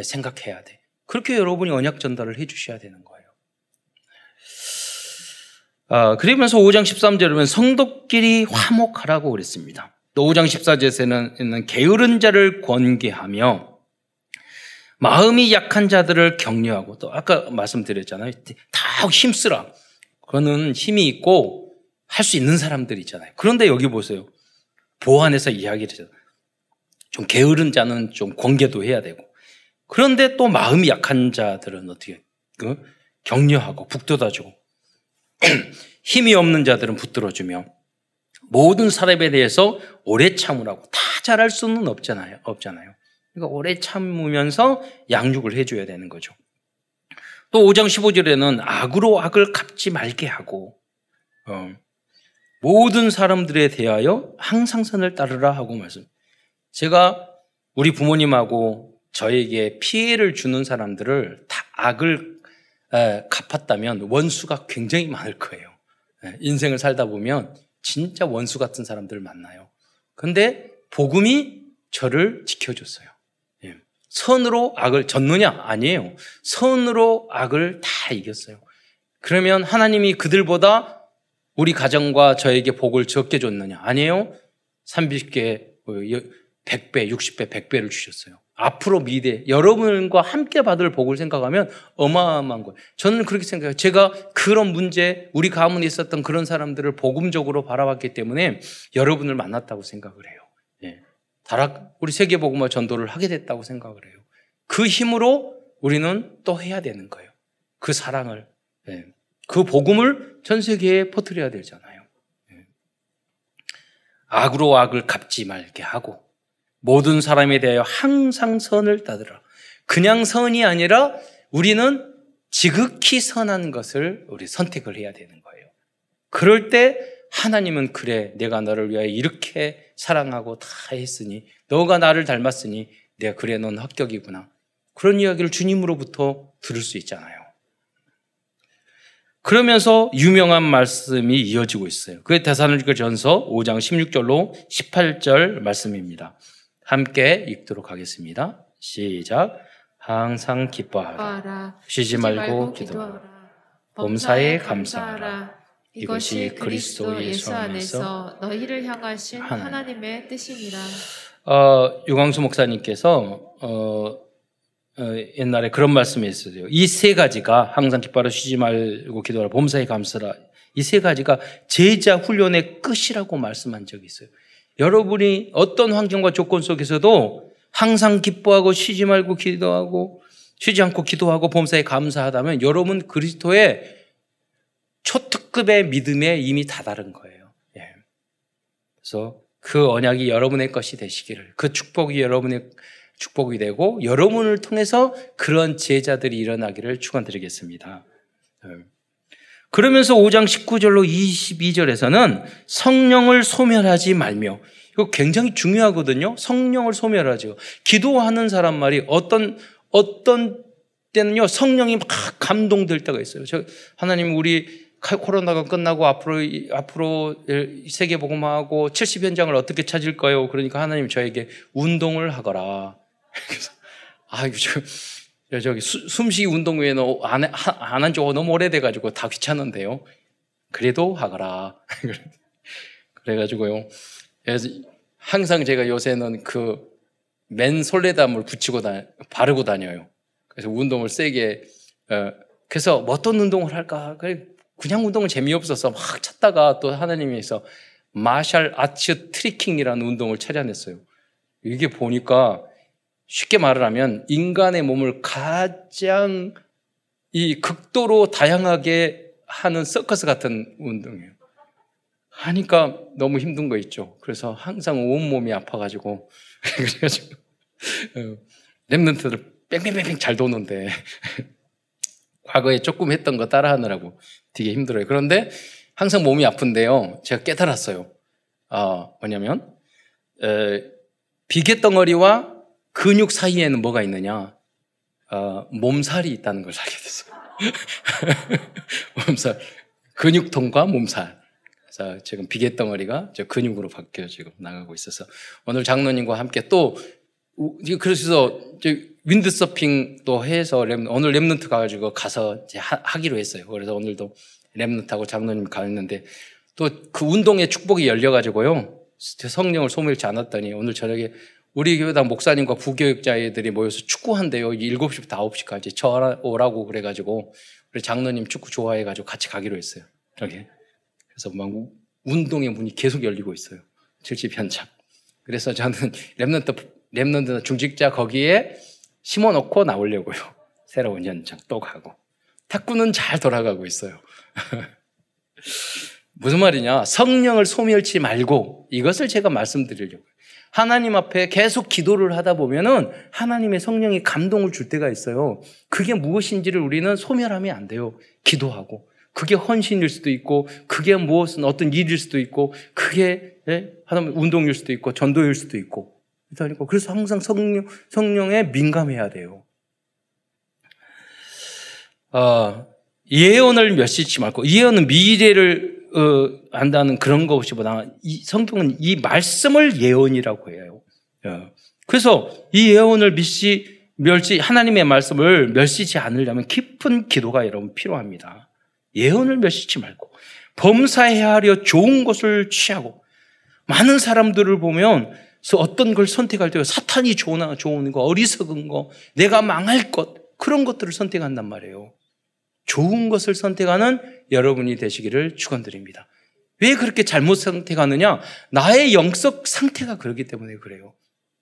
생각해야 돼. 그렇게 여러분이 언약 전달을 해 주셔야 되는 거예요. 아, 그러면서 5장 13절에 보면 성도끼리 화목하라고 그랬습니다. 또 5장 14절에는 게으른 자를 권계하며 마음이 약한 자들을 격려하고 또 아까 말씀드렸잖아요. 다 힘쓰라. 그거는 힘이 있고 할 수 있는 사람들 있잖아요. 그런데 여기 보세요. 보안에서 이야기를 해요. 좀 게으른 자는 좀 권계도 해야 되고. 그런데 또 마음이 약한 자들은 어떻게 그 격려하고 북돋아주고 힘이 없는 자들은 붙들어주며 모든 사람에 대해서 오래 참으라고 다 잘할 수는 없잖아요. 없잖아요. 그러니까 오래 참으면서 양육을 해줘야 되는 거죠. 또 5장 15절에는 악으로 악을 갚지 말게 하고 어, 모든 사람들에 대하여 항상 선을 따르라 하고 말씀. 제가 우리 부모님하고 저에게 피해를 주는 사람들을 다 악을 에, 갚았다면 원수가 굉장히 많을 거예요. 에, 인생을 살다 보면 진짜 원수 같은 사람들을 만나요. 근데 복음이 저를 지켜줬어요. 예. 선으로 악을 졌느냐? 아니에요. 선으로 악을 다 이겼어요. 그러면 하나님이 그들보다 우리 가정과 저에게 복을 적게 줬느냐? 아니에요. 30개, 100배, 60배, 100배를 주셨어요. 앞으로 미래 여러분과 함께 받을 복을 생각하면 어마어마한 거예요. 저는 그렇게 생각해요. 제가 그런 문제, 우리 가문에 있었던 그런 사람들을 복음적으로 바라봤기 때문에 여러분을 만났다고 생각을 해요. 예. 다락 우리 세계 복음화 전도를 하게 됐다고 생각을 해요. 그 힘으로 우리는 또 해야 되는 거예요. 그 사랑을, 예. 그 복음을 전 세계에 퍼뜨려야 되잖아요. 예. 악으로 악을 갚지 말게 하고 모든 사람에 대하여 항상 선을 따르라. 그냥 선이 아니라 우리는 지극히 선한 것을 우리 선택을 해야 되는 거예요. 그럴 때 하나님은 그래 내가 너를 위하여 이렇게 사랑하고 다 했으니 너가 나를 닮았으니 내가 그래 넌 합격이구나. 그런 이야기를 주님으로부터 들을 수 있잖아요. 그러면서 유명한 말씀이 이어지고 있어요. 그게 대사로니가 전서 5장 16절로 18절 말씀입니다. 함께 읽도록 하겠습니다. 시작. 항상 기뻐하라. 쉬지 말고 기도하라. 범사에 감사하라. 이것이 그리스도 예수 안에서 너희를 향하신 하나님의 뜻이니라. 어, 유광수 목사님께서 어, 어, 옛날에 그런 말씀이 있어요. 이 세 가지가 항상 기뻐하라, 쉬지 말고 기도하라, 범사에 감사하라. 이 세 가지가 제자 훈련의 끝이라고 말씀한 적이 있어요. 여러분이 어떤 환경과 조건 속에서도 항상 기뻐하고 쉬지 말고 기도하고 쉬지 않고 기도하고 범사에 감사하다면 여러분 그리스도의 초특급의 믿음에 이미 다다른 거예요. 예. 그래서 그 언약이 여러분의 것이 되시기를 그 축복이 여러분의 축복이 되고 여러분을 통해서 그런 제자들이 일어나기를 축원드리겠습니다. 예. 그러면서 5장 19절로 22절에서는 성령을 소멸하지 말며 이거 굉장히 중요하거든요. 성령을 소멸하죠. 기도하는 사람 말이 어떤 어떤 때는요 성령이 막 감동될 때가 있어요. 저 하나님 우리 코로나가 끝나고 앞으로 앞으로 세계 복음하고 70 현장을 어떻게 찾을까요? 그러니까 하나님 저에게 운동을 하거라. 그래서 아 이거 저 저기 숨쉬기 운동 외에는 안한 지가 너무 오래돼 가지고 다 귀찮은데요. 그래도 하거라. 그래 가지고요. 항상 제가 요새는 그 맨 솔레담을 붙이고 다 바르고 다녀요. 그래서 운동을 세게 어, 그래서 어떤 운동을 할까? 그 냥 운동은 재미없어서 막 찾다가 또 하나님께서 마샬 아츠 트리킹이라는 운동을 찾아냈어요. 이게 보니까 쉽게 말을 하면 인간의 몸을 가장 이 극도로 다양하게 하는 서커스 같은 운동이에요. 하니까 너무 힘든 거 있죠. 그래서 항상 온몸이 아파가지고, 그래가지고, 어, 랩런트들 뺑뺑뺑뺑 잘 도는데, 과거에 조금 했던 거 따라하느라고 되게 힘들어요. 그런데 항상 몸이 아픈데요. 제가 깨달았어요. 어, 뭐냐면, 에, 비계덩어리와 근육 사이에는 뭐가 있느냐? 어, 몸살이 있다는 걸 알게 됐어요. 몸살. 근육통과 몸살. 그래서 지금 비계덩어리가 저 근육으로 바뀌어 지금 나가고 있어서 오늘 장로님과 함께 또 그래서 윈드서핑도 해서 Rem, 오늘 Remnant 가가지고 가서 이제 하, 기로 했어요. 그래서 오늘도 Remnant하고 장로님 가는데 또 그 운동의 축복이 열려가지고요. 성령을 소멸치 않았더니 오늘 저녁에 우리 교회당 목사님과 부교역자들이 모여서 축구한대요. 7시부터 9시까지 저 오라고 그래가지고 우리 장로님 축구 좋아해가지고 같이 가기로 했어요. 여기. 그래서 막 운동의 문이 계속 열리고 있어요. 70 현장. 그래서 저는 Remnant, Remnant 중직자 거기에 심어 놓고 나오려고요. 새로운 현장 또 가고. 탁구는 잘 돌아가고 있어요. 무슨 말이냐? 성령을 소멸치 말고 이것을 제가 말씀드리려고요. 하나님 앞에 계속 기도를 하다 보면은 하나님의 성령이 감동을 줄 때가 있어요. 그게 무엇인지를 우리는 소멸하면 안 돼요. 기도하고. 그게 헌신일 수도 있고, 그게 무엇은 어떤 일일 수도 있고, 그게 예? 하나님 운동일 수도 있고, 전도일 수도 있고. 그래서 항상 성령, 성령에 민감해야 돼요. 어, 예언을 몇 시치 말고, 예언은 미래를 어, 안다는 그런 것보다 이 성경은 이 말씀을 예언이라고 해요. 예. 그래서 이 예언을 미시 멸시 하나님의 말씀을 멸시지 않으려면 깊은 기도가 여러분 필요합니다. 예언을 멸시치 말고 범사해야 하려 좋은 것을 취하고 많은 사람들을 보면 어떤 걸 선택할 때 사탄이 좋은, 좋은 거, 어리석은 거, 내가 망할 것 그런 것들을 선택한단 말이에요. 좋은 것을 선택하는 여러분이 되시기를 축원드립니다. 왜 그렇게 잘못 선택하느냐? 나의 영적 상태가 그렇기 때문에 그래요.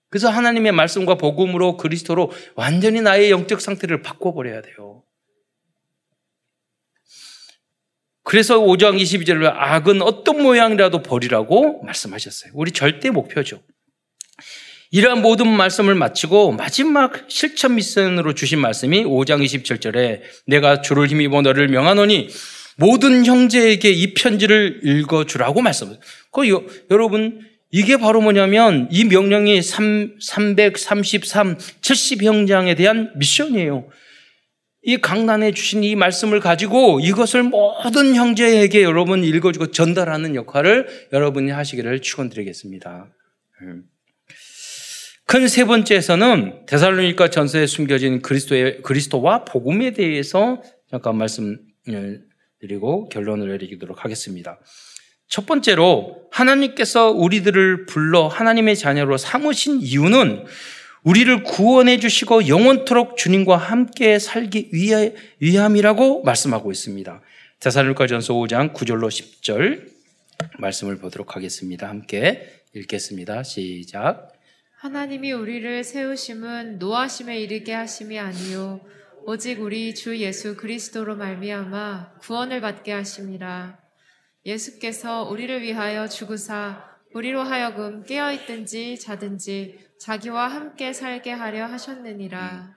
그래서 하나님의 말씀과 복음으로 그리스도로 완전히 나의 영적 상태를 바꿔버려야 돼요. 그래서 5장 22절에 악은 어떤 모양이라도 버리라고 말씀하셨어요. 우리 절대 목표죠. 이러한 모든 말씀을 마치고 마지막 실천 미션으로 주신 말씀이 5장 27절에 내가 주를 힘입어 너를 명하노니 모든 형제에게 이 편지를 읽어주라고 말씀을. 그 여러분 이게 바로 뭐냐면 이 명령이 3, 333, 70형장에 대한 미션이에요. 이 강단에 주신 이 말씀을 가지고 이것을 모든 형제에게 여러분 읽어주고 전달하는 역할을 여러분이 하시기를 축원드리겠습니다. 음. 큰 세 번째에서는 데살로니가 전서에 숨겨진 그리스도의 그리스도와 복음에 대해서 잠깐 말씀드리고 결론을 내리도록 하겠습니다. 첫 번째로 하나님께서 우리들을 불러 하나님의 자녀로 삼으신 이유는 우리를 구원해 주시고 영원토록 주님과 함께 살기 위함이라고 말씀하고 있습니다. 데살로니가 전서 5장 9절로 10절 말씀을 보도록 하겠습니다. 함께 읽겠습니다. 시작. 하나님이 우리를 세우심은 노하심에 이르게 하심이 아니요 오직 우리 주 예수 그리스도로 말미암아 구원을 받게 하심이라 예수께서 우리를 위하여 죽으사 우리로 하여금 깨어 있든지 자든지 자기와 함께 살게 하려 하셨느니라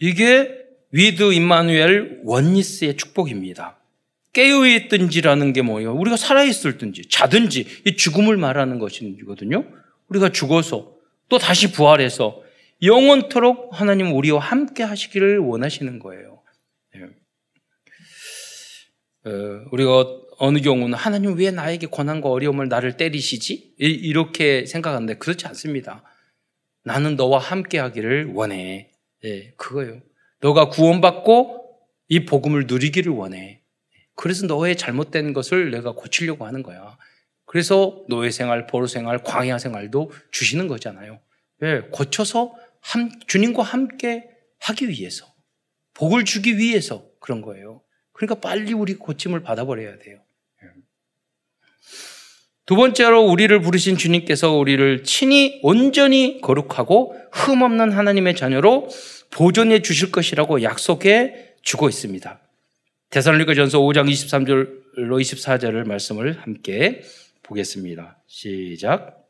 이게 with Immanuel oneness의 축복입니다. 깨어 있든지라는 게 뭐예요? 우리가 살아 있을든지 자든지 이 죽음을 말하는 것이거든요. 우리가 죽어서 또 다시 부활해서 영원토록 하나님 우리와 함께 하시기를 원하시는 거예요. 예. 어, 우리가 어느 경우는 하나님 왜 나에게 고난과 어려움을 나를 때리시지? 이- 이렇게 생각하는데 그렇지 않습니다. 나는 너와 함께 하기를 원해. 예, 그거예요. 너가 구원받고 이 복음을 누리기를 원해. 그래서 너의 잘못된 것을 내가 고치려고 하는 거야. 그래서 노예 생활, 보로 생활, 광야 생활도 주시는 거잖아요. 왜? 고쳐서 함- 주님과 함께 하기 위해서. 복을 주기 위해서 그런 거예요. 그러니까 빨리 우리 고침을 받아버려야 돼요. 예. 두 번째로 우리를 부르신 주님께서 우리를 친히 온전히 거룩하고 흠없는 하나님의 자녀로 보존해 주실 것이라고 약속해 주고 있습니다. 데살로니가 전서 5장 23절로 24절을 말씀을 함께 보겠습니다. 시작.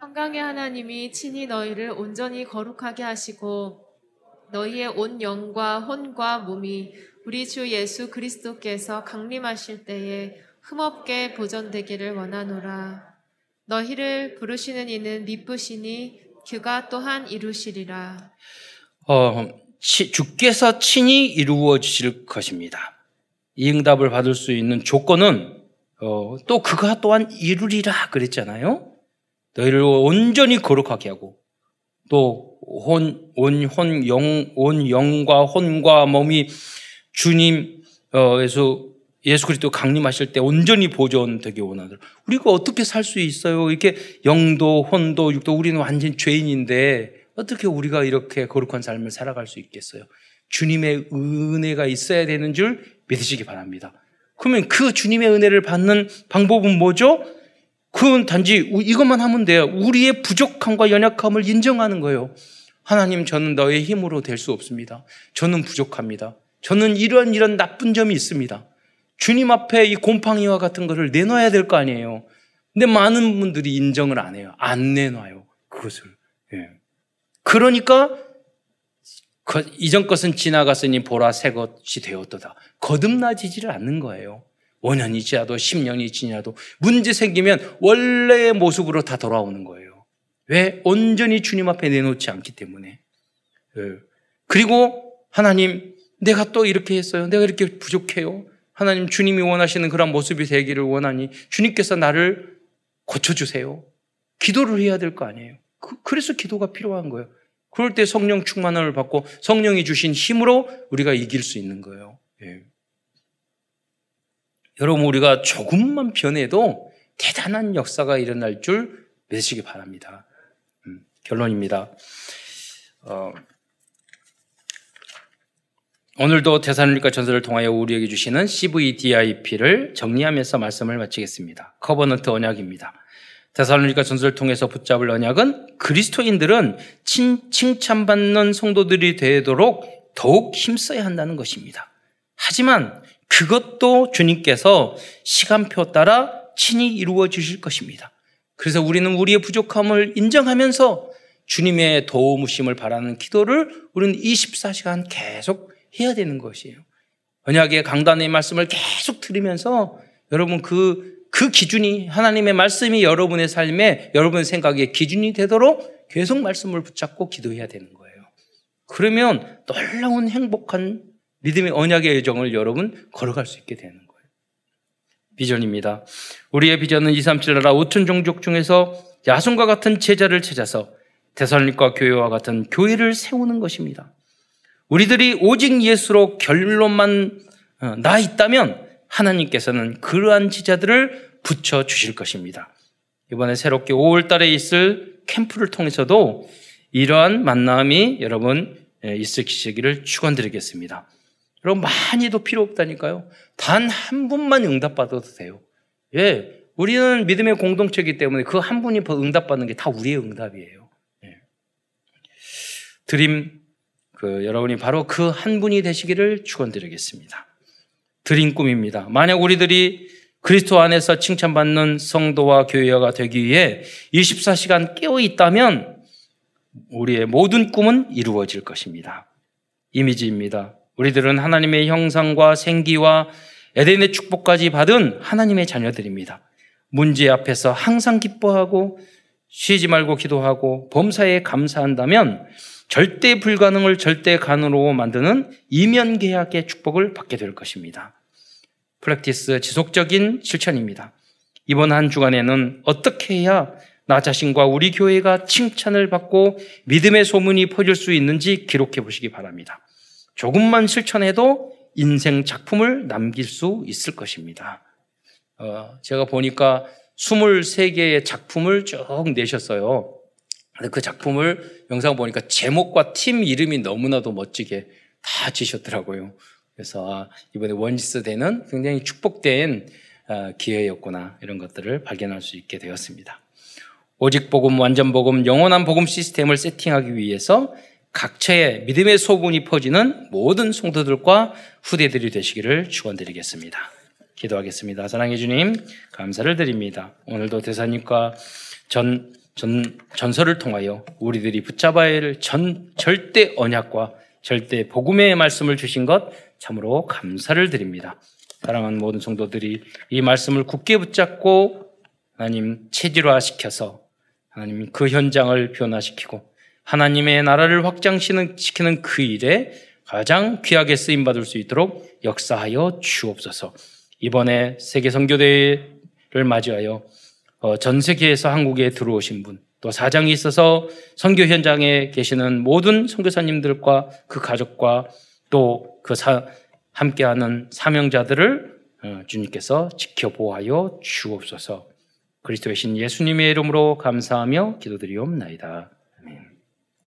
평강의 하나님이 친히 너희를 온전히 거룩하게 하시고 너희의 온 영과 혼과 몸이 우리 주 예수 그리스도께서 강림하실 때에 흠없게 보존되기를 원하노라. 너희를 부르시는 이는 미쁘시니 그가 또한 이루시리라. 어, 치- 주께서 친히 이루어 주실 것입니다. 이 응답을 받을 수 있는 조건은 어, 또 그가 또한 이루리라 그랬잖아요. 너희를 온전히 거룩하게 하고 또 혼, 온, 혼, 영, 온 영과 혼과 몸이 주님에서 예수 그리스도 강림하실 때 온전히 보존되기 원하더라. 우리가 어떻게 살 수 있어요? 이렇게 영도, 혼도, 육도 우리는 완전 죄인인데 어떻게 우리가 이렇게 거룩한 삶을 살아갈 수 있겠어요? 주님의 은혜가 있어야 되는 줄 믿으시기 바랍니다. 그러면 그 주님의 은혜를 받는 방법은 뭐죠? 그건 단지 이것만 하면 돼요. 우리의 부족함과 연약함을 인정하는 거예요. 하나님, 저는 너의 힘으로 될 수 없습니다. 저는 부족합니다. 저는 이런 이런 나쁜 점이 있습니다. 주님 앞에 이 곰팡이와 같은 것을 내놔야 될 거 아니에요. 근데 많은 분들이 인정을 안 해요. 안 내놔요. 그것을. 예. 그러니까 그 이전 것은 지나갔으니 보라 새 것이 되었도다. 거듭나지지를 않는 거예요. 5년이 지나도 10년이 지나도 문제 생기면 원래의 모습으로 다 돌아오는 거예요. 왜? 온전히 주님 앞에 내놓지 않기 때문에. 예. 그리고 하나님, 내가 또 이렇게 했어요. 내가 이렇게 부족해요. 하나님, 주님이 원하시는 그런 모습이 되기를 원하니 주님께서 나를 고쳐주세요. 기도를 해야 될 거 아니에요. 그, 래서 기도가 필요한 거예요. 그럴 때 성령 충만을 받고 성령이 주신 힘으로 우리가 이길 수 있는 거예요. 예. 여러분, 우리가 조금만 변해도 대단한 역사가 일어날 줄 믿으시기 바랍니다. 음, 결론입니다. 어, 오늘도 데살로니가전서를 통하여 우리에게 주시는 CVDIP를 정리하면서 말씀을 마치겠습니다. Covenant 언약입니다. 대사로니까 전설을 통해서 붙잡을 언약은 그리스도인들은 칭, 칭찬받는 성도들이 되도록 더욱 힘써야 한다는 것입니다. 하지만 그것도 주님께서 시간표 따라 친히 이루어 주실 것입니다. 그래서 우리는 우리의 부족함을 인정하면서 주님의 도우심을 바라는 기도를 우리는 24시간 계속 해야 되는 것이에요. 언약의 강단의 말씀을 계속 들으면서 여러분 그, 그 기준이 하나님의 말씀이 여러분의 삶에 여러분의 생각에 기준이 되도록 계속 말씀을 붙잡고 기도해야 되는 거예요. 그러면 놀라운 행복한 믿음의 언약의 여정을 여러분 걸어갈 수 있게 되는 거예요. 비전입니다. 우리의 비전은 237 나라 5천 종족 중에서 야손과 같은 제자를 찾아서 대살립과 교회와 같은 교회를 세우는 것입니다. 우리들이 오직 예수로 결론만 나 있다면 하나님께서는 그러한 지자들을 붙여 주실 것입니다. 이번에 새롭게 5월 달에 있을 캠프를 통해서도 이러한 만남이 여러분 있으시기를 축원드리겠습니다. 여러분 많이도 필요 없다니까요. 단 한 분만 응답받아도 돼요. 예, 우리는 믿음의 공동체이기 때문에 그 한 분이 응답받는 게 다 우리의 응답이에요. 예. 드림 그 여러분이 바로 그 한 분이 되시기를 축원드리겠습니다. 드림 꿈입니다. 만약 우리들이 그리스도 안에서 칭찬받는 성도와 교회가 되기 위해 24시간 깨어 있다면 우리의 모든 꿈은 이루어질 것입니다. 이미지입니다. 우리들은 하나님의 형상과 생기와 에덴의 축복까지 받은 하나님의 자녀들입니다. 문제 앞에서 항상 기뻐하고 쉬지 말고 기도하고 범사에 감사한다면 절대 불가능을 절대 가능으로 만드는 이면 계약의 축복을 받게 될 것입니다. 프랙티스 지속적인 실천입니다. 이번 한 주간에는 어떻게 해야 나 자신과 우리 교회가 칭찬을 받고 믿음의 소문이 퍼질 수 있는지 기록해 보시기 바랍니다. 조금만 실천해도 인생 작품을 남길 수 있을 것입니다. 어, 제가 보니까 23개의 작품을 쭉 내셨어요. 그 작품을 영상 보니까 제목과 팀 이름이 너무나도 멋지게 다 지셨더라고요. 그래서 아, 이번에 원지스 되는 굉장히 축복된 어, 기회였구나 이런 것들을 발견할 수 있게 되었습니다. 오직 복음, 완전 복음, 영원한 복음 시스템을 세팅하기 위해서 각처에 믿음의 소문이 퍼지는 모든 성도들과 후대들이 되시기를 축원드리겠습니다. 기도하겠습니다. 사랑해 주님, 감사를 드립니다. 오늘도 대사님과 전, 전, 전설을 통하여 우리들이 붙잡아야 할 전, 절대 언약과 절대 복음의 말씀을 주신 것 참으로 감사를 드립니다. 사랑하는 모든 성도들이 이 말씀을 굳게 붙잡고 하나님 체질화시켜서 하나님 그 현장을 변화시키고 하나님의 나라를 확장시키는 그 일에 가장 귀하게 쓰임 받을 수 있도록 역사하여 주옵소서. 이번에 세계 선교대회를 맞이하여 어, 전 세계에서 한국에 들어오신 분, 또 사장이 있어서 선교 현장에 계시는 모든 선교사님들과 그 가족과 또 그 함께하는 사명자들을 어, 주님께서 지켜보아여 주옵소서. 그리스도의 신 예수님의 이름으로 감사하며 기도드리옵나이다.